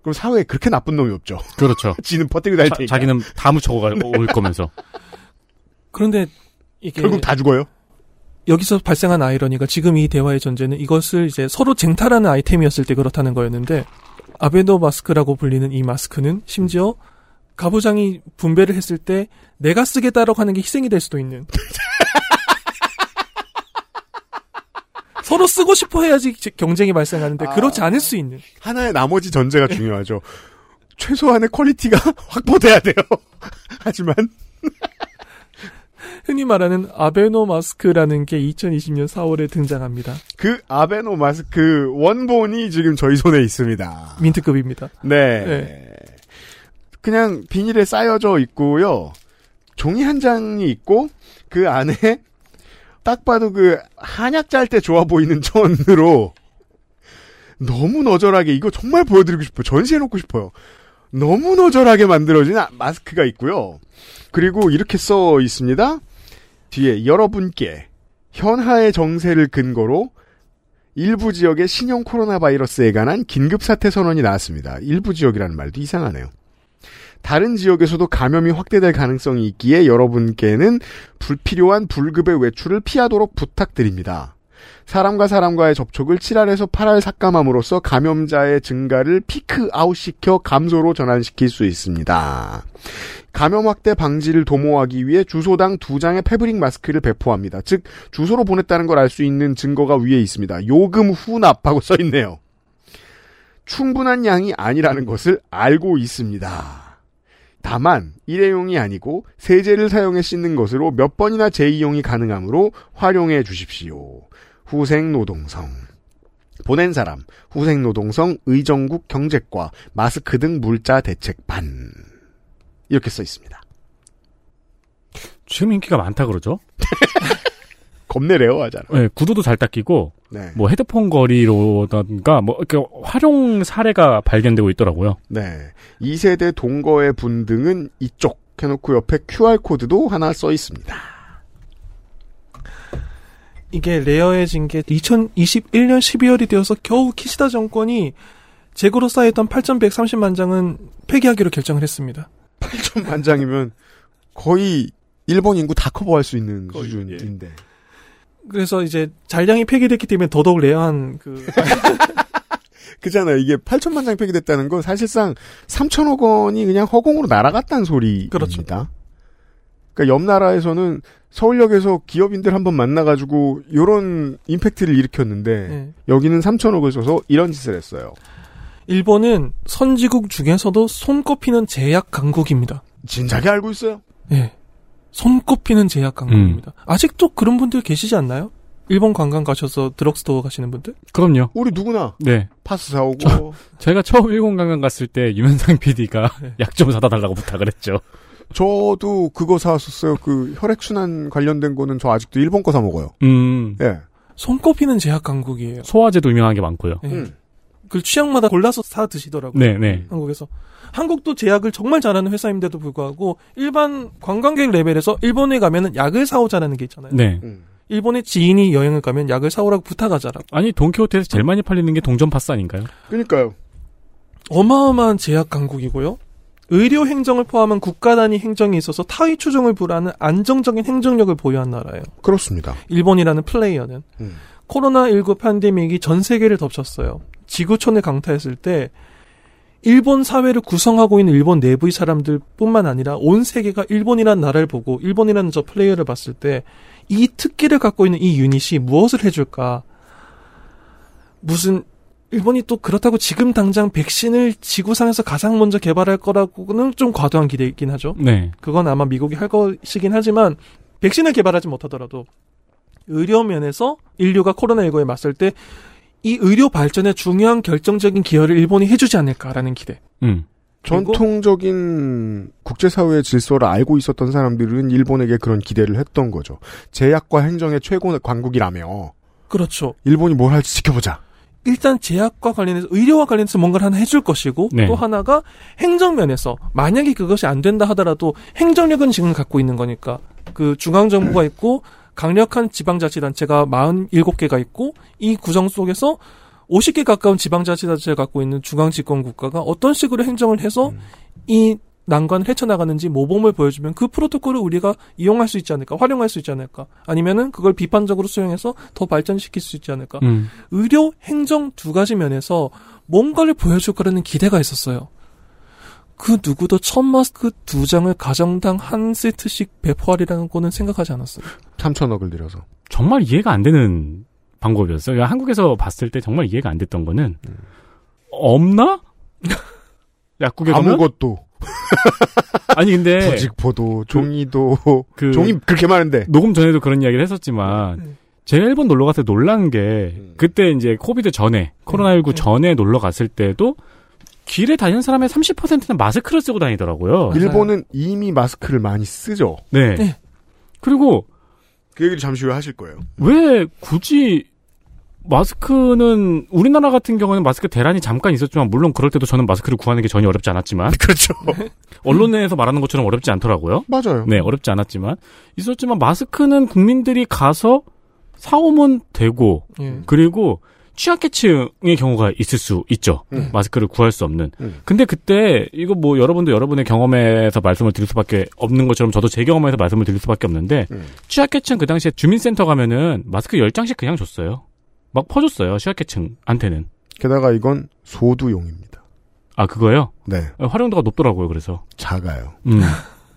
그럼 사회에 그렇게 나쁜 놈이 없죠. 그렇죠. 지는 버티고 날 자, 테니까. 자기는 다 묻혀올 거면서. 그런데 이게 결국 다 죽어요. 여기서 발생한 아이러니가 지금 이 대화의 전제는 이것을 이제 서로 쟁탈하는 아이템이었을 때 그렇다는 거였는데 아베노 마스크라고 불리는 이 마스크는 심지어 가부장이 분배를 했을 때 내가 쓰겠다라고 하는 게 희생이 될 수도 있는 서로 쓰고 싶어 해야지 경쟁이 발생하는데 그렇지 않을 수 있는 하나의 나머지 전제가 중요하죠. 최소한의 quality가 확보돼야 돼요. 하지만 흔히 말하는 아베노 마스크라는 게 2020년 4월에 등장합니다. 그 아베노 마스크 원본이 지금 저희 손에 있습니다. mint급입니다. 네. 네. 그냥 비닐에 쌓여져 있고요. 종이 한 장이 있고 그 안에 딱 봐도 그 한약 짤 때 좋아 보이는 천으로 너무 너절하게 이거 정말 보여드리고 싶어요. 전시해 놓고 싶어요. 너무 너절하게 만들어진 아- 마스크가 있고요. 그리고 이렇게 써 있습니다. 뒤에 여러분께 현하의 정세를 근거로 일부 지역의 신형 코로나 바이러스에 관한 긴급 사태 선언이 나왔습니다. 일부 지역이라는 말도 이상하네요. 다른 지역에서도 감염이 확대될 가능성이 있기에 여러분께는 불필요한 불급의 외출을 피하도록 부탁드립니다. 사람과 사람과의 접촉을 7알에서 8알 삭감함으로써 감염자의 증가를 피크 아웃시켜 감소로 전환시킬 수 있습니다. 감염 확대 방지를 도모하기 위해 주소당 두 장의 패브릭 마스크를 배포합니다. 즉 주소로 보냈다는 걸 알 수 있는 증거가 위에 있습니다. 요금 후납하고 써 있네요. 충분한 양이 아니라는 것을 알고 있습니다. 다만 일회용이 아니고 세제를 사용해 씻는 것으로 몇 번이나 재이용이 가능하므로 활용해 주십시오. 후생노동성 보낸 사람 후생노동성 의정국 경제과 마스크 등 물자 대책 반 이렇게 써 있습니다. 지금 인기가 많다 그러죠? 겁내 레어하잖아. 네, 구도도 잘 닦이고 네. 뭐 헤드폰 거리로던가 뭐 이렇게 활용 사례가 발견되고 있더라고요. 네. 2세대 동거의 분 등은 이쪽 해놓고 옆에 QR코드도 하나 써 있습니다. 이게 레어해진 게 2021년 12월이 되어서 겨우 키시다 정권이 재고로 쌓여있던 8,130만 장은 폐기하기로 결정을 했습니다. 8천만 장이면 거의 일본 인구 다 커버할 수 있는 수준인데. 그래서 이제 잔량이 폐기됐기 때문에 더더욱 rare한 그 그잖아요. 이게 8천만 장이 폐기됐다는 건 사실상 3천억 원이 그냥 허공으로 날아갔다는 소리입니다. 그렇죠. 그러니까 옆 나라에서는 서울역에서 기업인들 한번 만나가지고 이런 임팩트를 일으켰는데 네. 여기는 3천억을 써서 이런 짓을 했어요. 일본은 선진국 중에서도 손꼽히는 제약 강국입니다. 진작에 알고 있어요. 예. 손꼽히는 제약 강국입니다. 아직도 그런 분들 계시지 않나요? 일본 관광 가셔서 드럭스토어 가시는 분들? 그럼요. 우리 누구나 네. 파스 사오고 제가 처음 일본 관광 갔을 때 유면상 PD가 네. 약좀 사다 달라고 부탁을 했죠. 저도 그거 사왔었어요. 그 혈액순환 관련된 거는 저 아직도 일본 거 사 먹어요. 음. 예. 손꼽히는 제약 강국이에요. 소화제도 유명한 게 많고요. 예. 음. 그 취향마다 골라서 사 드시더라고요. 네, 네. 한국에서. 한국도 제약을 정말 잘하는 회사임에도 불구하고 일반 관광객 레벨에서 일본에 가면은 약을 사오자라는 게 있잖아요. 네. 음. 일본에 지인이 여행을 가면 약을 사오라고 부탁하자라고. 아니 돈키호테에서 제일 많이 팔리는 게 동전 파스 아닌가요? 그러니까요. 어마어마한 제약 강국이고요. 의료 행정을 포함한 국가 단위 행정에 있어서 타의 추종을 불하는 안정적인 행정력을 보유한 나라예요. 그렇습니다. 일본이라는 플레이어는 음. 코로나19 팬데믹이 전 세계를 덮쳤어요. 지구촌을 강타했을 때 일본 사회를 구성하고 있는 일본 내부의 사람들뿐만 아니라 온 세계가 일본이라는 나라를 보고 일본이라는 저 플레이어를 봤을 때 이 특기를 갖고 있는 이 유닛이 무엇을 해줄까? 무슨 일본이 또 그렇다고 지금 당장 백신을 지구상에서 가장 먼저 개발할 거라고는 좀 과도한 기대이긴 하죠. 네. 그건 아마 미국이 할 것이긴 하지만 백신을 개발하지 못하더라도 의료 면에서 인류가 코로나19에 맞설 때 이 의료 발전에 중요한 결정적인 기여를 일본이 해주지 않을까라는 기대. 음. 전통적인 국제사회의 질서를 알고 있었던 사람들은 일본에게 그런 기대를 했던 거죠. 제약과 행정의 최고 강국이라며 그렇죠. 일본이 뭘 할지 지켜보자. 일단 제약과 관련해서 의료와 관련해서 뭔가를 하나 해줄 것이고 네. 또 하나가 행정면에서 만약에 그것이 안 된다 하더라도 행정력은 지금 갖고 있는 거니까. 그 중앙 정부가 있고 강력한 지방자치단체가 47개가 있고 이 구성 속에서 50개 가까운 지방자치단체가 갖고 있는 중앙집권 국가가 어떤 식으로 행정을 해서 이 난관을 헤쳐나가는지 모범을 보여주면 그 프로토콜을 우리가 이용할 수 있지 않을까, 활용할 수 있지 않을까, 아니면은 그걸 비판적으로 수용해서 더 발전시킬 수 있지 않을까. 음. 의료, 행정 두 가지 면에서 뭔가를 보여줄 거라는 기대가 있었어요. 그 누구도 첫 마스크 두 장을 가정당 한 세트씩 배포하리라는 거는 생각하지 않았어요. 3천억을 들여서. 정말 이해가 안 되는 방법이었어요. 그러니까 한국에서 봤을 때 정말 이해가 안 됐던 거는 없나? 약국에서는 아무것도. 아니 근데 부직포도, 종이도, 그 종이 그렇게 많은데. 녹음 전에도 그런 이야기를 했었지만 제가 일본 놀러 갔을 때 놀란 게 그때 이제 코비드 전에 코로나19 전에 놀러 갔을 때도 길에 다니는 사람의 30%는 마스크를 쓰고 다니더라고요. 일본은 이미 마스크를 많이 쓰죠. 네. 네. 그리고 그 얘기를 잠시 후에 하실 거예요. 왜 굳이 마스크는 우리나라 같은 경우는 마스크 대란이 잠깐 있었지만 물론 그럴 때도 저는 마스크를 구하는 게 전혀 어렵지 않았지만 그렇죠. 언론에서 말하는 것처럼 어렵지 않더라고요. 맞아요. 네, 어렵지 않았지만 있었지만 마스크는 국민들이 가서 사오면 되고 예. 그리고 취약계층의 경우가 있을 수 있죠. 음. 마스크를 구할 수 없는. 음. 근데 그때 이거 뭐 여러분도 여러분의 경험에서 말씀을 드릴 수밖에 없는 것처럼 저도 제 경험에서 말씀을 드릴 수밖에 없는데 음. 취약계층 그 당시에 주민센터 가면은 마스크 10장씩 그냥 줬어요. 막 퍼줬어요. 취약계층한테는. 게다가 이건 소두용입니다. 아 그거요? 네. 활용도가 높더라고요. 그래서. 작아요. 음.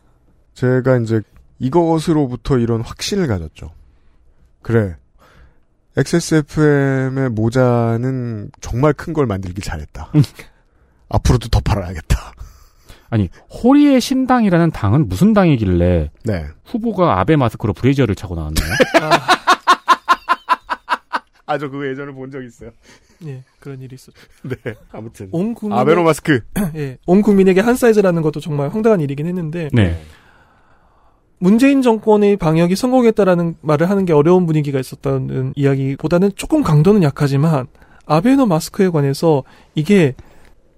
제가 이제 이것으로부터 이런 확신을 가졌죠. 그래. XSFM의 모자는 정말 큰 걸 만들기 잘했다. 앞으로도 더 팔아야겠다. 아니 호리의 신당이라는 당은 무슨 당이길래 네. 후보가 아베 마스크로 브레이저를 차고 나왔나요? 아, 저 그거 예전에 본 적 있어요. 예, 그런 일이 있었죠. 네, 아무튼. 온 국민 아베노 마스크. 예, 온 국민에게 한 사이즈라는 것도 정말 황당한 일이긴 했는데 네. 문재인 정권의 방역이 성공했다라는 말을 하는 게 어려운 분위기가 있었다는 이야기보다는 조금 강도는 약하지만 아베노 마스크에 관해서 이게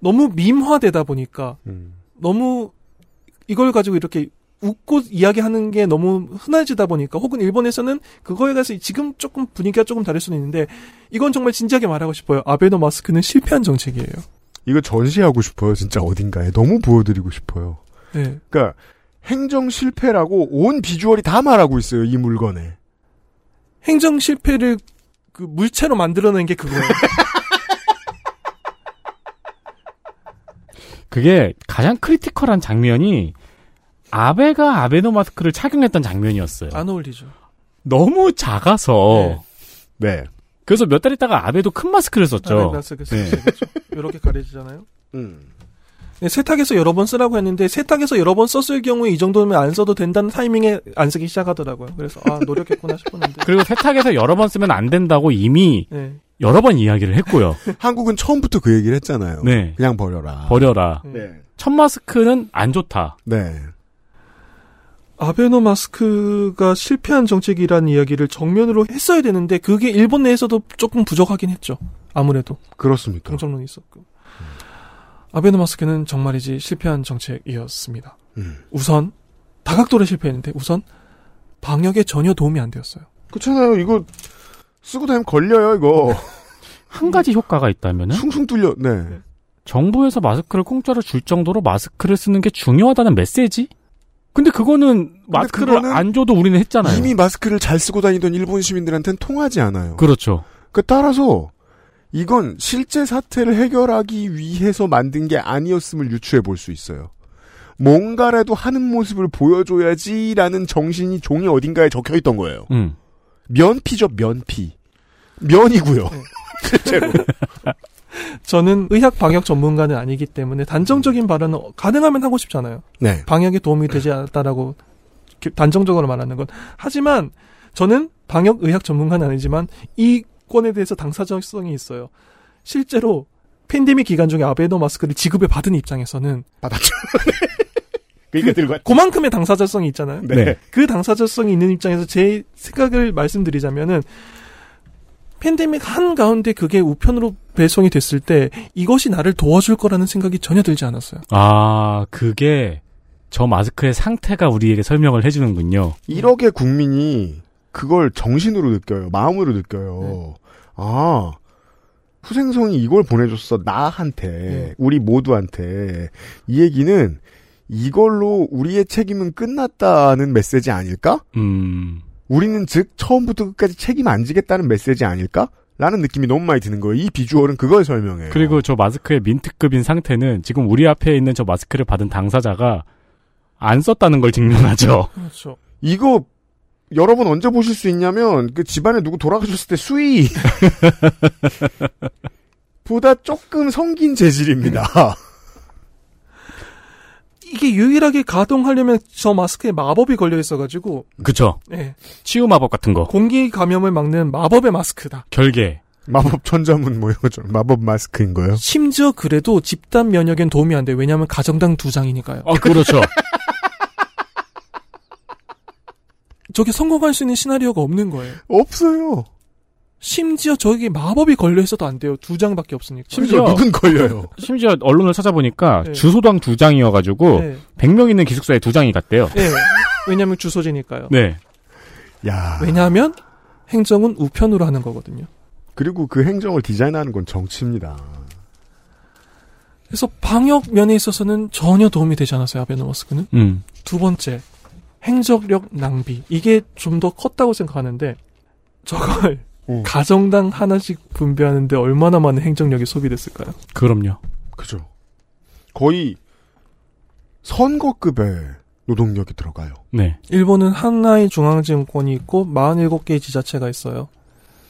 너무 밈화되다 보니까 음. 너무 이걸 가지고 이렇게 웃고 이야기하는 게 너무 흔해지다 보니까 혹은 일본에서는 그거에 대해서 지금 조금 분위기가 조금 다를 수는 있는데 이건 정말 진지하게 말하고 싶어요. 아베노 마스크는 실패한 정책이에요. 이거 전시하고 싶어요, 진짜 어딘가에. 너무 보여드리고 싶어요. 네. 그러니까 행정 실패라고 온 visual이 다 말하고 있어요, 이 물건에. 행정 실패를 그 물체로 만들어낸 게 그거예요. 그게 가장 critical한 장면이 아베가 아베노 마스크를 착용했던 장면이었어요. 안 어울리죠. 너무 작아서. 네. 그래서 몇 달 있다가 아베도 큰 마스크를 썼죠. 아베 마스크 네. 쓰죠. 이렇게 가려지잖아요. 음. 네, 세탁에서 여러 번 쓰라고 했는데 세탁에서 여러 번 썼을 경우에 이 정도면 안 써도 된다는 타이밍에 안 쓰기 시작하더라고요. 그래서 아 노력했구나 싶었는데. 그리고 세탁에서 여러 번 쓰면 안 된다고 이미 네. 여러 번 이야기를 했고요. 한국은 처음부터 그 얘기를 했잖아요. 네. 그냥 버려라. 버려라. 네. 첫 마스크는 안 좋다. 네. 아베노 마스크가 실패한 정책이라는 이야기를 정면으로 했어야 되는데 그게 일본 내에서도 조금 부족하긴 했죠. 아무래도 그렇습니까? 공정론이 있었고. 아베노 마스크는 정말이지 실패한 정책이었습니다. 음. 우선 다각도로 실패했는데 우선 방역에 전혀 도움이 안 되었어요. 그렇잖아요. 이거 쓰고 다니면 걸려요, 이거. 한 가지 효과가 있다면은 숭숭 뚫려. 네. 정부에서 마스크를 공짜로 줄 정도로 마스크를 쓰는 게 중요하다는 메시지? 근데 그거는 마스크를 그거는 안 줘도 우리는 했잖아요. 이미 마스크를 잘 쓰고 다니던 일본 시민들한테는 통하지 않아요. 그렇죠. 그 따라서 이건 실제 사태를 해결하기 위해서 만든 게 아니었음을 유추해 볼 수 있어요. 뭔가라도 하는 모습을 보여줘야지라는 정신이 종이 어딘가에 적혀 있던 거예요. 음. 면피죠, 면피. 면이고요. 실제로. 저는 의학 방역 전문가는 아니기 때문에 단정적인 발언은 가능하면 하고 싶잖아요. 네. 방역에 도움이 되지 않았다라고 단정적으로 말하는 건. 하지만 저는 방역 의학 전문가는 아니지만 이 건에 대해서 당사자성이 있어요. 실제로 팬데믹 기간 중에 아베노 마스크를 지급해 받은 입장에서는 받았죠. 그러니까 들고 왔- 그만큼의 당사자성이 있잖아요. 네. 그 당사자성이 있는 입장에서 제 생각을 말씀드리자면은 팬데믹 한 가운데 그게 우편으로 배송이 됐을 때 이것이 나를 도와줄 거라는 생각이 전혀 들지 않았어요. 아, 그게 저 마스크의 상태가 우리에게 설명을 해주는군요. 1억의 국민이 그걸 정신으로 느껴요. 마음으로 느껴요. 아, 후생성이 이걸 보내줬어. 나한테. 우리 모두한테. 이 얘기는 이걸로 우리의 책임은 끝났다는 메시지 아닐까? 음. 우리는 즉 처음부터 끝까지 책임 안 지겠다는 메시지 아닐까? 라는 느낌이 너무 많이 드는 거예요. 이 비주얼은 그걸 설명해요. 그리고 저 마스크의 민트급인 상태는 지금 우리 앞에 있는 저 마스크를 받은 당사자가 안 썼다는 걸 증명하죠. 그렇죠. 이거 여러분 언제 보실 수 있냐면 그 집안에 누구 돌아가셨을 때 수위 보다 조금 성긴 재질입니다. 이게 유일하게 가동하려면 저 마스크에 마법이 걸려 있어가지고 그쵸. 네. 치유 마법 같은 거. 공기 감염을 막는 마법의 마스크다. 결계. 마법 천자문 뭐 이런 거죠. 마법 마스크인 거예요. 심지어 그래도 집단 면역엔 도움이 안 돼. 왜냐하면 가정당 두 장이니까요. 어, 그렇죠. 저게 성공할 수 있는 시나리오가 없는 거예요. 없어요. 심지어 저게 마법이 걸려 있어도 안 돼요. 두 장밖에 없으니까. 심지어 누군 걸려요. 심지어 언론을 찾아보니까 네. 주소당 두 장이어가지고 네. 100명 있는 기숙사에 두 장이 갔대요. 네. 왜냐하면 주소지니까요. 네. 야. 왜냐하면 행정은 우편으로 하는 거거든요. 그리고 그 행정을 디자인하는 건 정치입니다. 그래서 방역 면에 있어서는 전혀 도움이 되지 않았어요. 아베노마스크는. 음. 두 번째, 행정력 낭비. 이게 좀 더 컸다고 생각하는데 저걸 가정당 하나씩 분배하는데 얼마나 많은 행정력이 소비됐을까요? 그럼요. 그죠. 거의 선거급의 노동력이 들어가요. 네. 일본은 하나의 중앙정권이 있고 47개의 지자체가 있어요.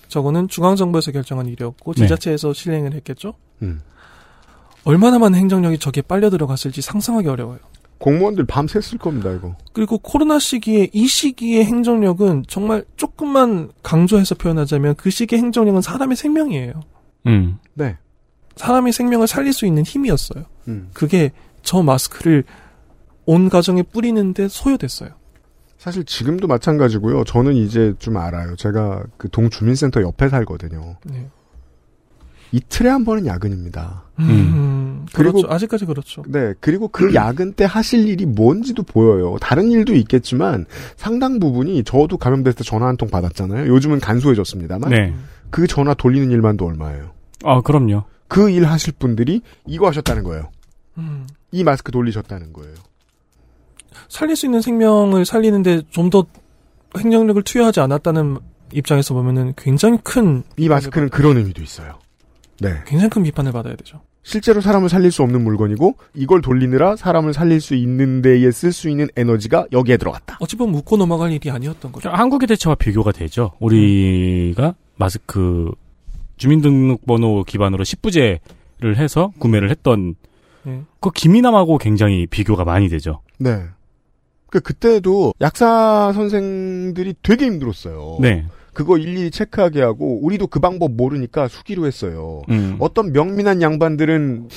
저거는 중앙정부에서 결정한 일이었고 네. 지자체에서 실행을 했겠죠. 음. 얼마나 많은 행정력이 저기에 빨려 들어갔을지 상상하기 어려워요. 공무원들 밤샜을 겁니다, 이거. 그리고 코로나 시기에 이 시기의 행정력은 정말 조금만 강조해서 표현하자면 그 시기의 행정력은 사람의 생명이에요. 음. 네. 사람의 생명을 살릴 수 있는 힘이었어요. 음. 그게 저 마스크를 온 가정에 뿌리는데 소요됐어요. 사실 지금도 마찬가지고요. 저는 이제 좀 알아요. 제가 그 동주민센터 옆에 살거든요. 네. 이틀에 한 번은 야근입니다. 음, 그리고- 그렇죠. 아직까지 그렇죠. 네. 그리고 그 야근 때 하실 일이 뭔지도 보여요. 다른 일도 있겠지만 상당 부분이 저도 감염됐을 때 전화 한 통 받았잖아요. 요즘은 간소해졌습니다만. 네. 그 전화 돌리는 일만도 얼마예요. 아, 그럼요. 그 일 하실 분들이 이거 하셨다는 거예요. 음. 이 마스크 돌리셨다는 거예요. 살릴 수 있는 생명을 살리는데 좀 더 행정력을 투여하지 않았다는 입장에서 보면은 굉장히 큰 이 마스크는 그런 의미도 있어요. 네. 굉장히 큰 비판을 받아야 되죠. 실제로 사람을 살릴 수 없는 물건이고 이걸 돌리느라 사람을 살릴 수 있는 데에 쓸 수 있는 에너지가 여기에 들어갔다. 어찌 보면 묻고 넘어갈 일이 아니었던 거죠. 한국의 대처와 비교가 되죠. 우리가 마스크 주민등록번호 기반으로 10부제를 해서 구매를 했던 네. 그 김이남하고 굉장히 비교가 많이 되죠. 네. 그 그때도 약사 선생들이 되게 힘들었어요. 네. 그거 일일이 체크하게 하고 우리도 그 방법 모르니까 수기로 했어요. 음. 어떤 명민한 양반들은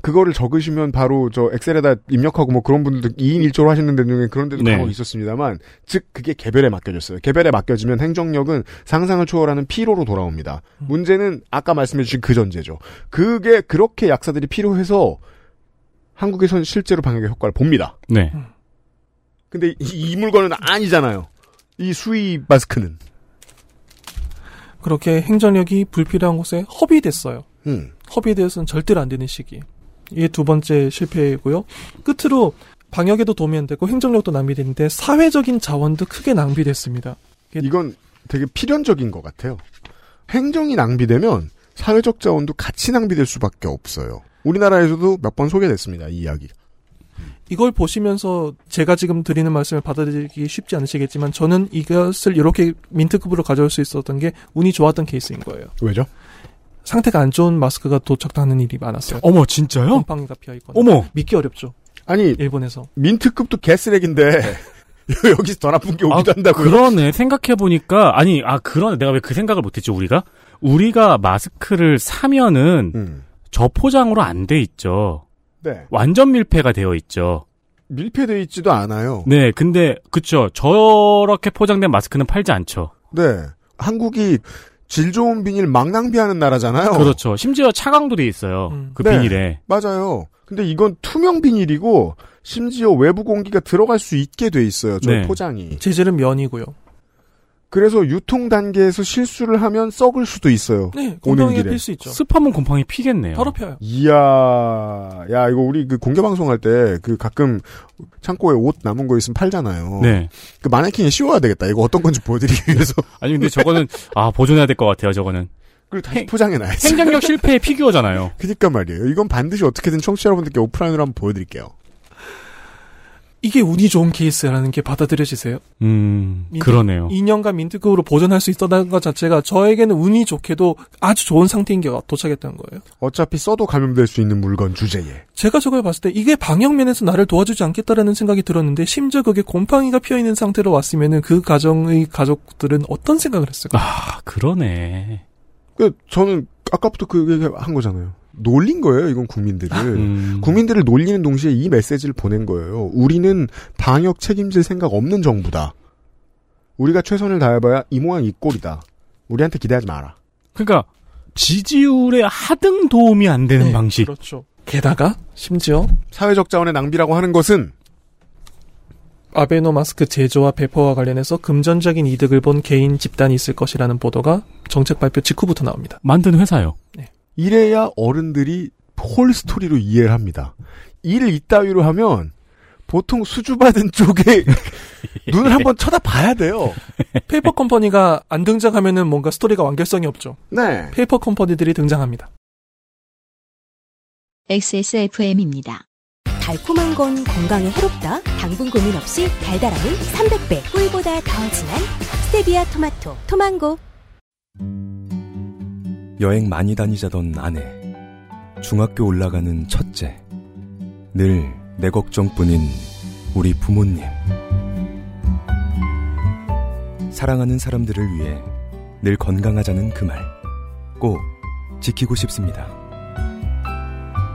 그거를 적으시면 바로 저 엑셀에다 입력하고 뭐 그런 분들도 2인 1조로 하시는 데 중에 그런 데도 네. 간혹 있었습니다만 즉 그게 개별에 맡겨졌어요. 개별에 맡겨지면 행정력은 상상을 초월하는 피로로 돌아옵니다. 문제는 아까 말씀해 주신 그 전제죠. 그게 그렇게 약사들이 필요해서 한국에선 실제로 방역의 효과를 봅니다. 네. 근데 이, 이 물건은 아니잖아요. 이 수의 마스크는. 그렇게 행정력이 불필요한 곳에 허비됐어요. 음. 허비되어서는 절대로 안 되는 시기. 이게 두 번째 실패이고요. 끝으로 방역에도 도움이 안 되고 행정력도 낭비됐는데 사회적인 자원도 크게 낭비됐습니다. 이건 되게 필연적인 것 같아요. 행정이 낭비되면 사회적 자원도 같이 낭비될 수밖에 없어요. 우리나라에서도 몇 번 소개됐습니다. 이 이야기. 이걸 보시면서 제가 지금 드리는 말씀을 받아들이기 쉽지 않으시겠지만 저는 이것을 이렇게 민트급으로 가져올 수 있었던 게 운이 좋았던 케이스인 거예요. 왜죠? 상태가 안 좋은 마스크가 도착하는 일이 많았어요. 어머, 진짜요? 곰팡이가 피어 있거나. 어머. 믿기 어렵죠. 아니 일본에서. 민트급도 개쓰레기인데 여기서 더 나쁜 게 오기도 한다고요. 그러네. 생각해 보니까, 아니, 아, 그러네. 내가 왜 그 생각을 못했죠, 우리가? 우리가 마스크를 사면은, 음. 저포장으로 안 돼 있죠. 네. 완전 밀폐가 되어 있죠. 밀폐돼 있지도 않아요. 네, 근데, 그쵸. 저렇게 포장된 마스크는 팔지 않죠. 네. 한국이 질 좋은 비닐 막 낭비하는 나라잖아요. 그렇죠. 심지어 차광도 돼 있어요. 그 네. 비닐에. 맞아요. 근데 이건 투명 비닐이고 심지어 외부 공기가 들어갈 수 있게 돼 있어요. 저 네. 포장이. 재질은 면이고요. 그래서 유통 단계에서 실수를 하면 썩을 수도 있어요. 네, 오는 곰팡이가 길에. 필수 있죠. 습하면 곰팡이 피겠네요. 바로 펴요. 이야, 야 이거 우리 그 공개 방송할 때 그 가끔 창고에 옷 남은 거 있으면 팔잖아요. 네. 그 마네킹에 씌워야 되겠다. 이거 어떤 건지 보여드리기 위해서. 아니, 근데 저거는, 아, 보존해야 될 것 같아요, 저거는. 그리고 다시 포장해놔야지. 행정력 실패의 피규어잖아요. 그니까 말이에요. 이건 반드시 어떻게든 청취자 여러분들께 오프라인으로 한번 보여드릴게요. 이게 운이 좋은 케이스라는 게 받아들여지세요? 음, 그러네요. 2년간 민트급으로 보존할 수 있었다는 것 자체가 저에게는 운이 좋게도 아주 좋은 상태인 게 도착했다는 거예요. 어차피 써도 감염될 수 있는 물건 주제에. 제가 저걸 봤을 때 이게 방역 면에서 나를 도와주지 않겠다라는 생각이 들었는데 심지어 그게 곰팡이가 피어 있는 상태로 왔으면은 그 가정의 가족들은 어떤 생각을 했을까? 아, 그러네. 그 저는 아까부터 그 얘기 한 거잖아요. 놀린 거예요, 이건 국민들을. 음. 국민들을 놀리는 동시에 이 메시지를 보낸 거예요. 우리는 방역 책임질 생각 없는 정부다. 우리가 최선을 다해봐야 이 모양 이 꼴이다. 우리한테 기대하지 마라. 그러니까 지지율에 하등 도움이 안 되는 네, 방식. 그렇죠. 게다가 심지어 사회적 자원의 낭비라고 하는 것은 아베노 마스크 제조와 배포와 관련해서 금전적인 이득을 본 개인 집단이 있을 것이라는 보도가 정책 발표 직후부터 나옵니다. 만든 회사요. 이래야 어른들이 whole story로 이해를 합니다. 일을 이따위로 하면 보통 수주받은 쪽에 눈을 한번 쳐다봐야 돼요. 페이퍼 컴퍼니가 안 등장하면은 뭔가 스토리가 완결성이 없죠. 네. 페이퍼 컴퍼니들이 등장합니다. XSFM입니다. 달콤한 건 건강에 해롭다. 당분 고민 없이 달달함은 300배. 꿀보다 더 진한 스테비아 토마토 토망고. 여행 많이 다니자던 아내, 중학교 올라가는 첫째, 늘 내 걱정뿐인 우리 부모님. 사랑하는 사람들을 위해 늘 건강하자는 그 말, 꼭 지키고 싶습니다.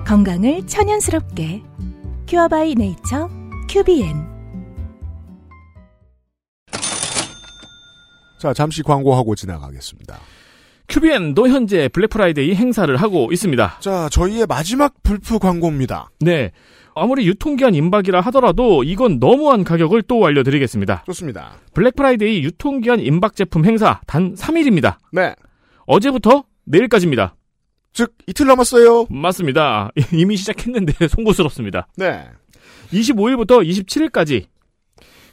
건강을 천연스럽게 큐어바이 네이처 큐비엔 자, 잠시 광고하고 지나가겠습니다. 큐비엔도 현재 블랙프라이데이 행사를 하고 있습니다. 자, 저희의 마지막 블프 광고입니다. 네. 아무리 유통기한 임박이라 하더라도 이건 너무한 가격을 또 알려드리겠습니다. 좋습니다. 블랙프라이데이 유통기한 임박 제품 행사 단 3일입니다. 네. 어제부터 내일까지입니다. 즉, 이틀 남았어요. 맞습니다. 이미 시작했는데 송구스럽습니다. 네. 25일부터 27일까지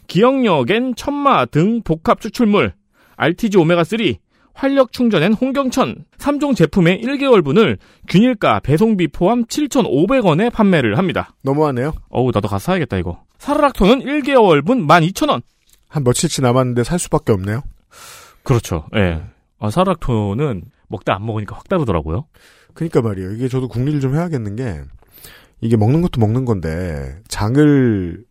기억력엔 천마 등 복합 추출물, RTG 오메가3, 활력 충전엔 홍경천 3종 제품의 1개월분을 균일가 배송비 포함 7,500원에 판매를 합니다. 너무하네요. 어우, 나도 가서 사야겠다, 이거. 사르락토는 1개월분 12,000원. 한 며칠치 남았는데 살 수밖에 없네요. 그렇죠. 예. 네. 아, 사르락토는 먹다 안 먹으니까 확 다르더라고요. 그니까 말이에요. 이게 저도 궁리를 좀 해야겠는 게, 이게 먹는 것도 먹는 건데, 장을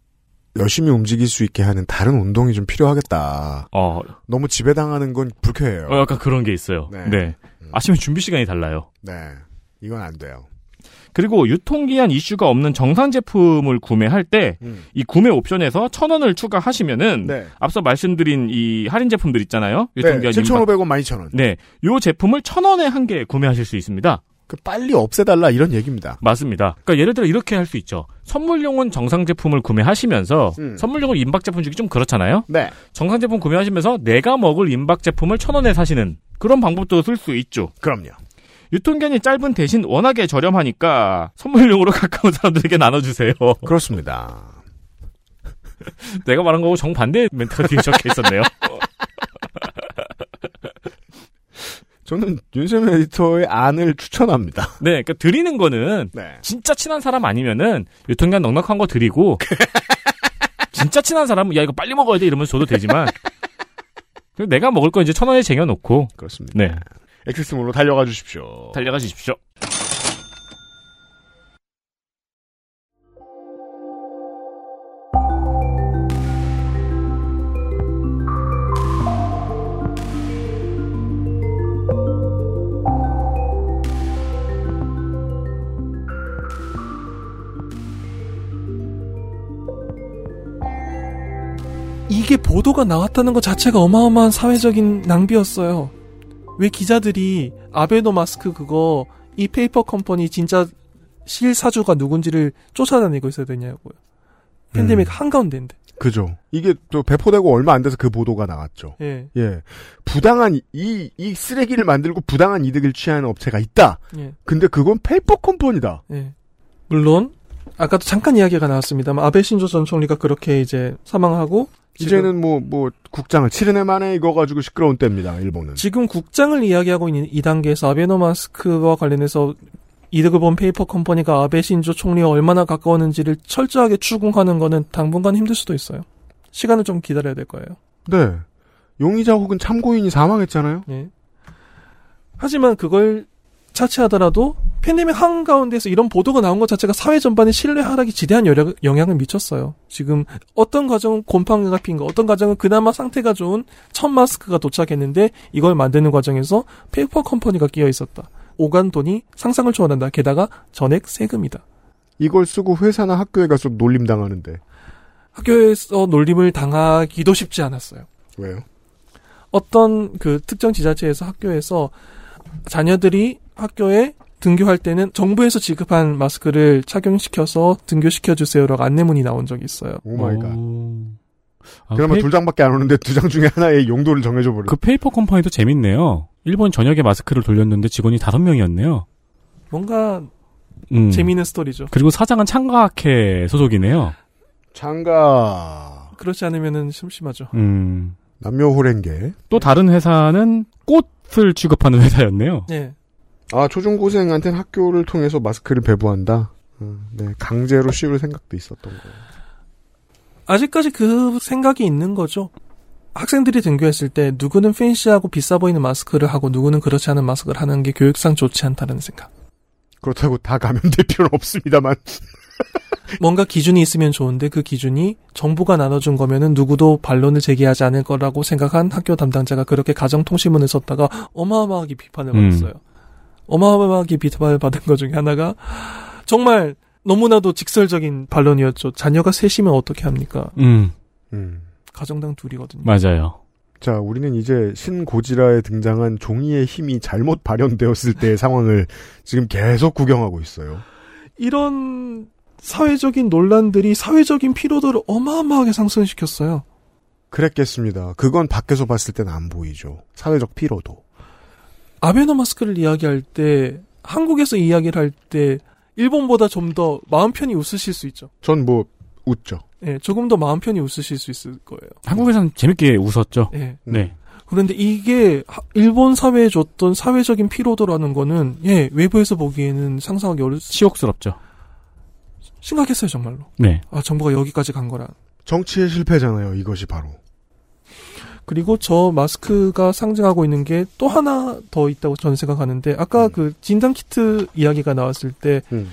열심히 움직일 수 있게 하는 다른 운동이 좀 필요하겠다. 어. 너무 지배당하는 건 불쾌해요. 어, 약간 그런 게 있어요. 네. 네. 음. 아침에 준비 시간이 달라요. 네. 이건 안 돼요. 그리고 유통기한 이슈가 없는 정상 제품을 구매할 때, 음. 이 구매 옵션에서 천 원을 추가하시면은, 네. 앞서 말씀드린 이 할인 제품들 있잖아요. 유통기한 네, 7,500원, 12,000원. 네. 요 제품을 천 원에 한 개 구매하실 수 있습니다. 그 빨리 없애달라 이런 얘기입니다. 맞습니다. 그러니까 예를 들어 이렇게 할 수 있죠. 선물용은 정상 제품을 구매하시면서 음. 선물용은 임박 제품 주기 좀 그렇잖아요. 네. 정상 제품 구매하시면서 내가 먹을 임박 제품을 천 원에 사시는 그런 방법도 쓸 수 있죠. 그럼요. 유통기한이 짧은 대신 워낙에 저렴하니까 선물용으로 가까운 사람들에게 나눠주세요. 그렇습니다. 내가 말한 거고 정반대 멘트가 뒤에 적혀 있었네요. 저는 윤세민 에디터의 안을 추천합니다. 네, 그러니까 드리는 거는 네. 진짜 친한 사람 아니면은 유통기한 넉넉한 거 드리고 진짜 친한 사람은 야 이거 빨리 먹어야 돼 이러면서 줘도 되지만 내가 먹을 거 이제 천 원에 쟁여놓고 그렇습니다. 네, 엑세스몰로 달려가 주십시오. 달려가 주십시오. 이게 보도가 나왔다는 것 자체가 어마어마한 사회적인 낭비였어요. 왜 기자들이 아베노 마스크 그거 이 페이퍼 컴퍼니 진짜 실사주가 누군지를 쫓아다니고 있어야 되냐고요. 팬데믹 음. 한가운데인데. 그죠. 이게 또 배포되고 얼마 안 돼서 그 보도가 나왔죠. 예. 예. 부당한 이, 이 쓰레기를 만들고 부당한 이득을 취하는 업체가 있다. 예. 근데 그건 페이퍼 컴퍼니다. 예. 물론 아까도 잠깐 이야기가 나왔습니다만 아베 신조 전 총리가 그렇게 이제 사망하고 이제는 뭐, 뭐, 국장을 치르네 마네 이거 가지고 시끄러운 때입니다, 일본은. 지금 국장을 이야기하고 있는 이 단계에서 아베노 마스크와 관련해서 이득을 본 페이퍼 컴퍼니가 아베 신조 총리와 얼마나 가까웠는지를 철저하게 추궁하는 거는 당분간 힘들 수도 있어요. 시간을 좀 기다려야 될 거예요. 네. 용의자 혹은 참고인이 사망했잖아요? 예. 하지만 그걸 차치하더라도 팬데믹 한가운데서 이런 보도가 나온 것 자체가 사회 전반의 신뢰 하락이 지대한 영향을 미쳤어요. 지금 어떤 가정은 곰팡이가 핀 거, 어떤 가정은 그나마 상태가 좋은 천 마스크가 도착했는데 이걸 만드는 과정에서 페이퍼 컴퍼니가 끼어 있었다. 오간 돈이 상상을 초월한다. 게다가 전액 세금이다. 이걸 쓰고 회사나 학교에 가서 놀림 당하는데. 학교에서 놀림을 당하기도 쉽지 않았어요. 왜요? 어떤 그 특정 지자체에서 학교에서 자녀들이 학교에 등교할 때는 정부에서 지급한 마스크를 착용시켜서 등교시켜 주세요라고 안내문이 나온 적이 있어요. oh my God. 아, 그러면 페이... 두 장밖에 안 오는데 두 장 중에 하나의 용도를 정해줘 버려. 그 페이퍼 컴퍼니도 재밌네요. 일본 전역에 마스크를 돌렸는데 직원이 다섯 명이었네요. 뭔가 음. 재미있는 스토리죠. 그리고 사장은 창가학회 소속이네요. 창가. 그렇지 않으면은 심심하죠. 음. 남녀 호랭계. 또 다른 회사는 꽃을 취급하는 회사였네요. 네. 아, 초중고생한테는 학교를 통해서 마스크를 배부한다? 음, 네, 강제로 씌울 생각도 있었던 거예요. 아직까지 그 생각이 있는 거죠. 학생들이 등교했을 때 누구는 팬시하고 비싸 보이는 마스크를 하고 누구는 그렇지 않은 마스크를 하는 게 교육상 좋지 않다는 생각. 그렇다고 다 감염될 필요는 없습니다만. 뭔가 기준이 있으면 좋은데 그 기준이 정부가 나눠준 거면은 누구도 반론을 제기하지 않을 거라고 생각한 학교 담당자가 그렇게 가정통신문을 썼다가 어마어마하게 비판을 음. 받았어요. 어마어마하게 비판을 받은 것 중에 하나가 정말 너무나도 직설적인 반론이었죠. 자녀가 셋이면 어떻게 합니까? 음, 음. 가정당 둘이거든요. 맞아요. 자, 우리는 이제 신고지라에 등장한 종이의 힘이 잘못 발현되었을 때의 상황을 지금 계속 구경하고 있어요. 이런 사회적인 논란들이 사회적인 피로도를 어마어마하게 상승시켰어요. 그랬겠습니다. 그건 밖에서 봤을 때는 안 보이죠. 사회적 피로도. 아베노마스크를 이야기할 때 한국에서 이야기를 할 때 일본보다 좀 더 마음 편히 웃으실 수 있죠. 전 뭐 웃죠. 예, 조금 더 마음 편히 웃으실 수 있을 거예요. 한국에서는 재밌게 웃었죠. 예. 네. 그런데 이게 하- 일본 사회에 줬던 사회적인 피로도라는 거는 예, 외부에서 보기에는 상상하기 어렵 치욕스럽죠. 심각했어요, 정말로. 네. 아, 정부가 여기까지 간 거란. 정치의 실패잖아요. 이것이 바로. 그리고 저 마스크가 상징하고 있는 게 또 하나 더 있다고 저는 생각하는데 아까 그 진단 키트 이야기가 나왔을 때 음.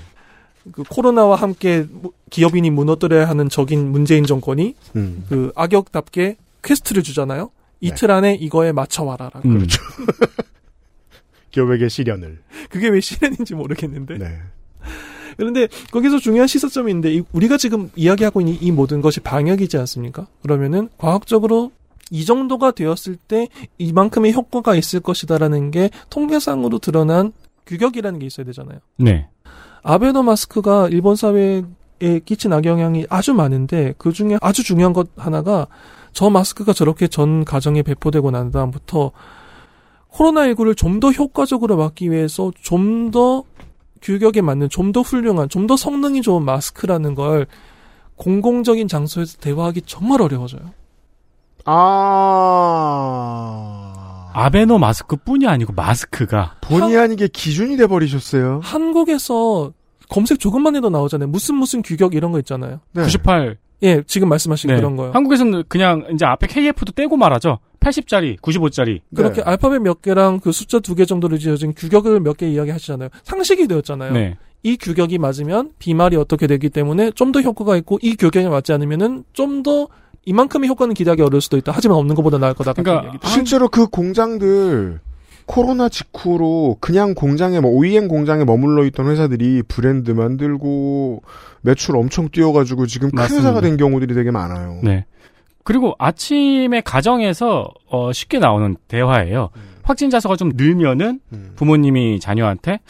그 코로나와 함께 무- 기업인이 무너뜨려야 하는 적인 문재인 정권이 음. 그 악역답게 quest를 주잖아요. 이틀 안에 이거에 맞춰 와라라고. 음. 그렇죠. 기업에게 시련을. 그게 왜 시련인지 모르겠는데. 네. 그런데 거기서 중요한 시사점인데 이- 우리가 지금 이야기하고 있는 이 모든 것이 방역이지 않습니까? 그러면은 과학적으로 이 정도가 되었을 때 이만큼의 효과가 있을 것이다라는 게 통계상으로 드러난 규격이라는 게 있어야 되잖아요. 네. 아베노 마스크가 일본 사회에 끼친 악영향이 아주 많은데 그 중에 아주 중요한 것 하나가 저 마스크가 저렇게 전 가정에 배포되고 난 다음부터 코로나19를 좀 더 효과적으로 막기 위해서 좀 더 규격에 맞는 좀 더 훌륭한 좀 더 성능이 좋은 마스크라는 걸 공공적인 장소에서 대화하기 정말 어려워져요. 아. 아베노 마스크뿐이 아니고 마스크가 본의 아니게 기준이 돼 버리셨어요. 한국에서 검색 조금만 해도 나오잖아요. 무슨 무슨 규격 이런 거 있잖아요. 네. 98. 예, 지금 말씀하신 네. 그런 거요. 한국에서는 그냥 이제 앞에 KF도 떼고 말하죠. 80짜리, 95짜리. 그렇게 네. 알파벳 몇 개랑 그 숫자 두 개 정도로 지어진 규격을 몇 개 이야기 하시잖아요. 상식이 되었잖아요. 네. 이 규격이 맞으면 비말이 어떻게 되기 때문에 좀 더 효과가 있고 이 규격에 맞지 않으면은 좀더 이만큼의 효과는 기대하기 어려울 수도 있다. 하지만 없는 것보다 나을 거다. 그러니까. 실제로 그 공장들 코로나 직후로 그냥 공장에 뭐 OEM 공장에 머물러 있던 회사들이 브랜드 만들고 매출 엄청 뛰어가지고 지금 큰 맞습니다. 회사가 된 경우들이 되게 많아요. 네. 그리고 아침에 가정에서 어, 쉽게 나오는 대화예요. 확진자 수가 좀 늘면은 음. 부모님이 자녀한테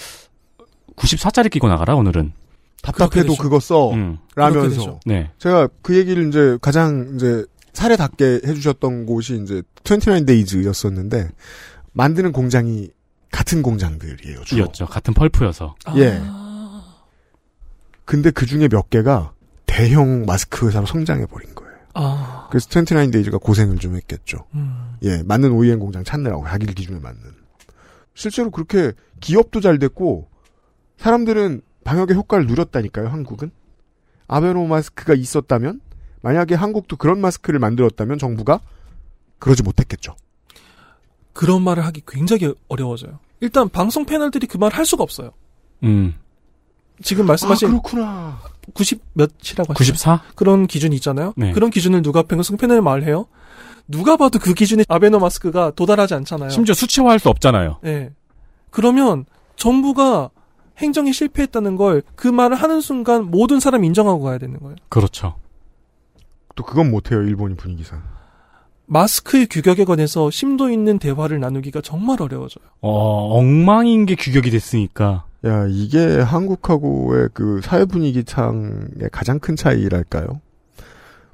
94짜리 끼고 나가라 오늘은. 답답해도. 그거 써 음. 라면서. 네. 제가 그 얘기를 이제 가장 이제 사례답게 해주셨던 곳이 이제 29데이즈였었는데 만드는 공장이 같은 공장들이에요. 주로. 이었죠. 같은 펄프여서. 예. 근데 그 중에 몇 개가 대형 마스크 회사로 성장해버린 거예요. 아, 그래서 29데이즈가 고생을 좀 했겠죠. 음. 예, 맞는 OEM 공장 찾느라고 자기들 기준에 맞는. 실제로 그렇게 기업도 잘 됐고 사람들은 방역의 효과를 누렸다니까요. 한국은 아베노 마스크가 있었다면 만약에 한국도 그런 마스크를 만들었다면 정부가 그러지 못했겠죠. 그런 말을 하기 굉장히 어려워져요. 일단 방송 패널들이 그 말 할 수가 없어요. 음. 지금 말씀하신 아, 그렇구나. 90 몇이라고 하시죠? 94? 그런 기준이 있잖아요. 네. 그런 기준을 누가 방송 패널에 말해요? 누가 봐도 그 기준에 아베노 마스크가 도달하지 않잖아요. 심지어 수치화할 수 없잖아요. 예. 그러면 정부가 행정에 실패했다는 걸 그 말을 하는 순간 모든 사람 인정하고 가야 되는 거예요. 그렇죠. 또 그건 못해요. 일본이 분위기상. 마스크의 규격에 관해서 심도 있는 대화를 나누기가 정말 어려워져요. 어, 엉망인 게 규격이 됐으니까. 야 이게 한국하고의 그 사회 분위기상의 가장 큰 차이랄까요?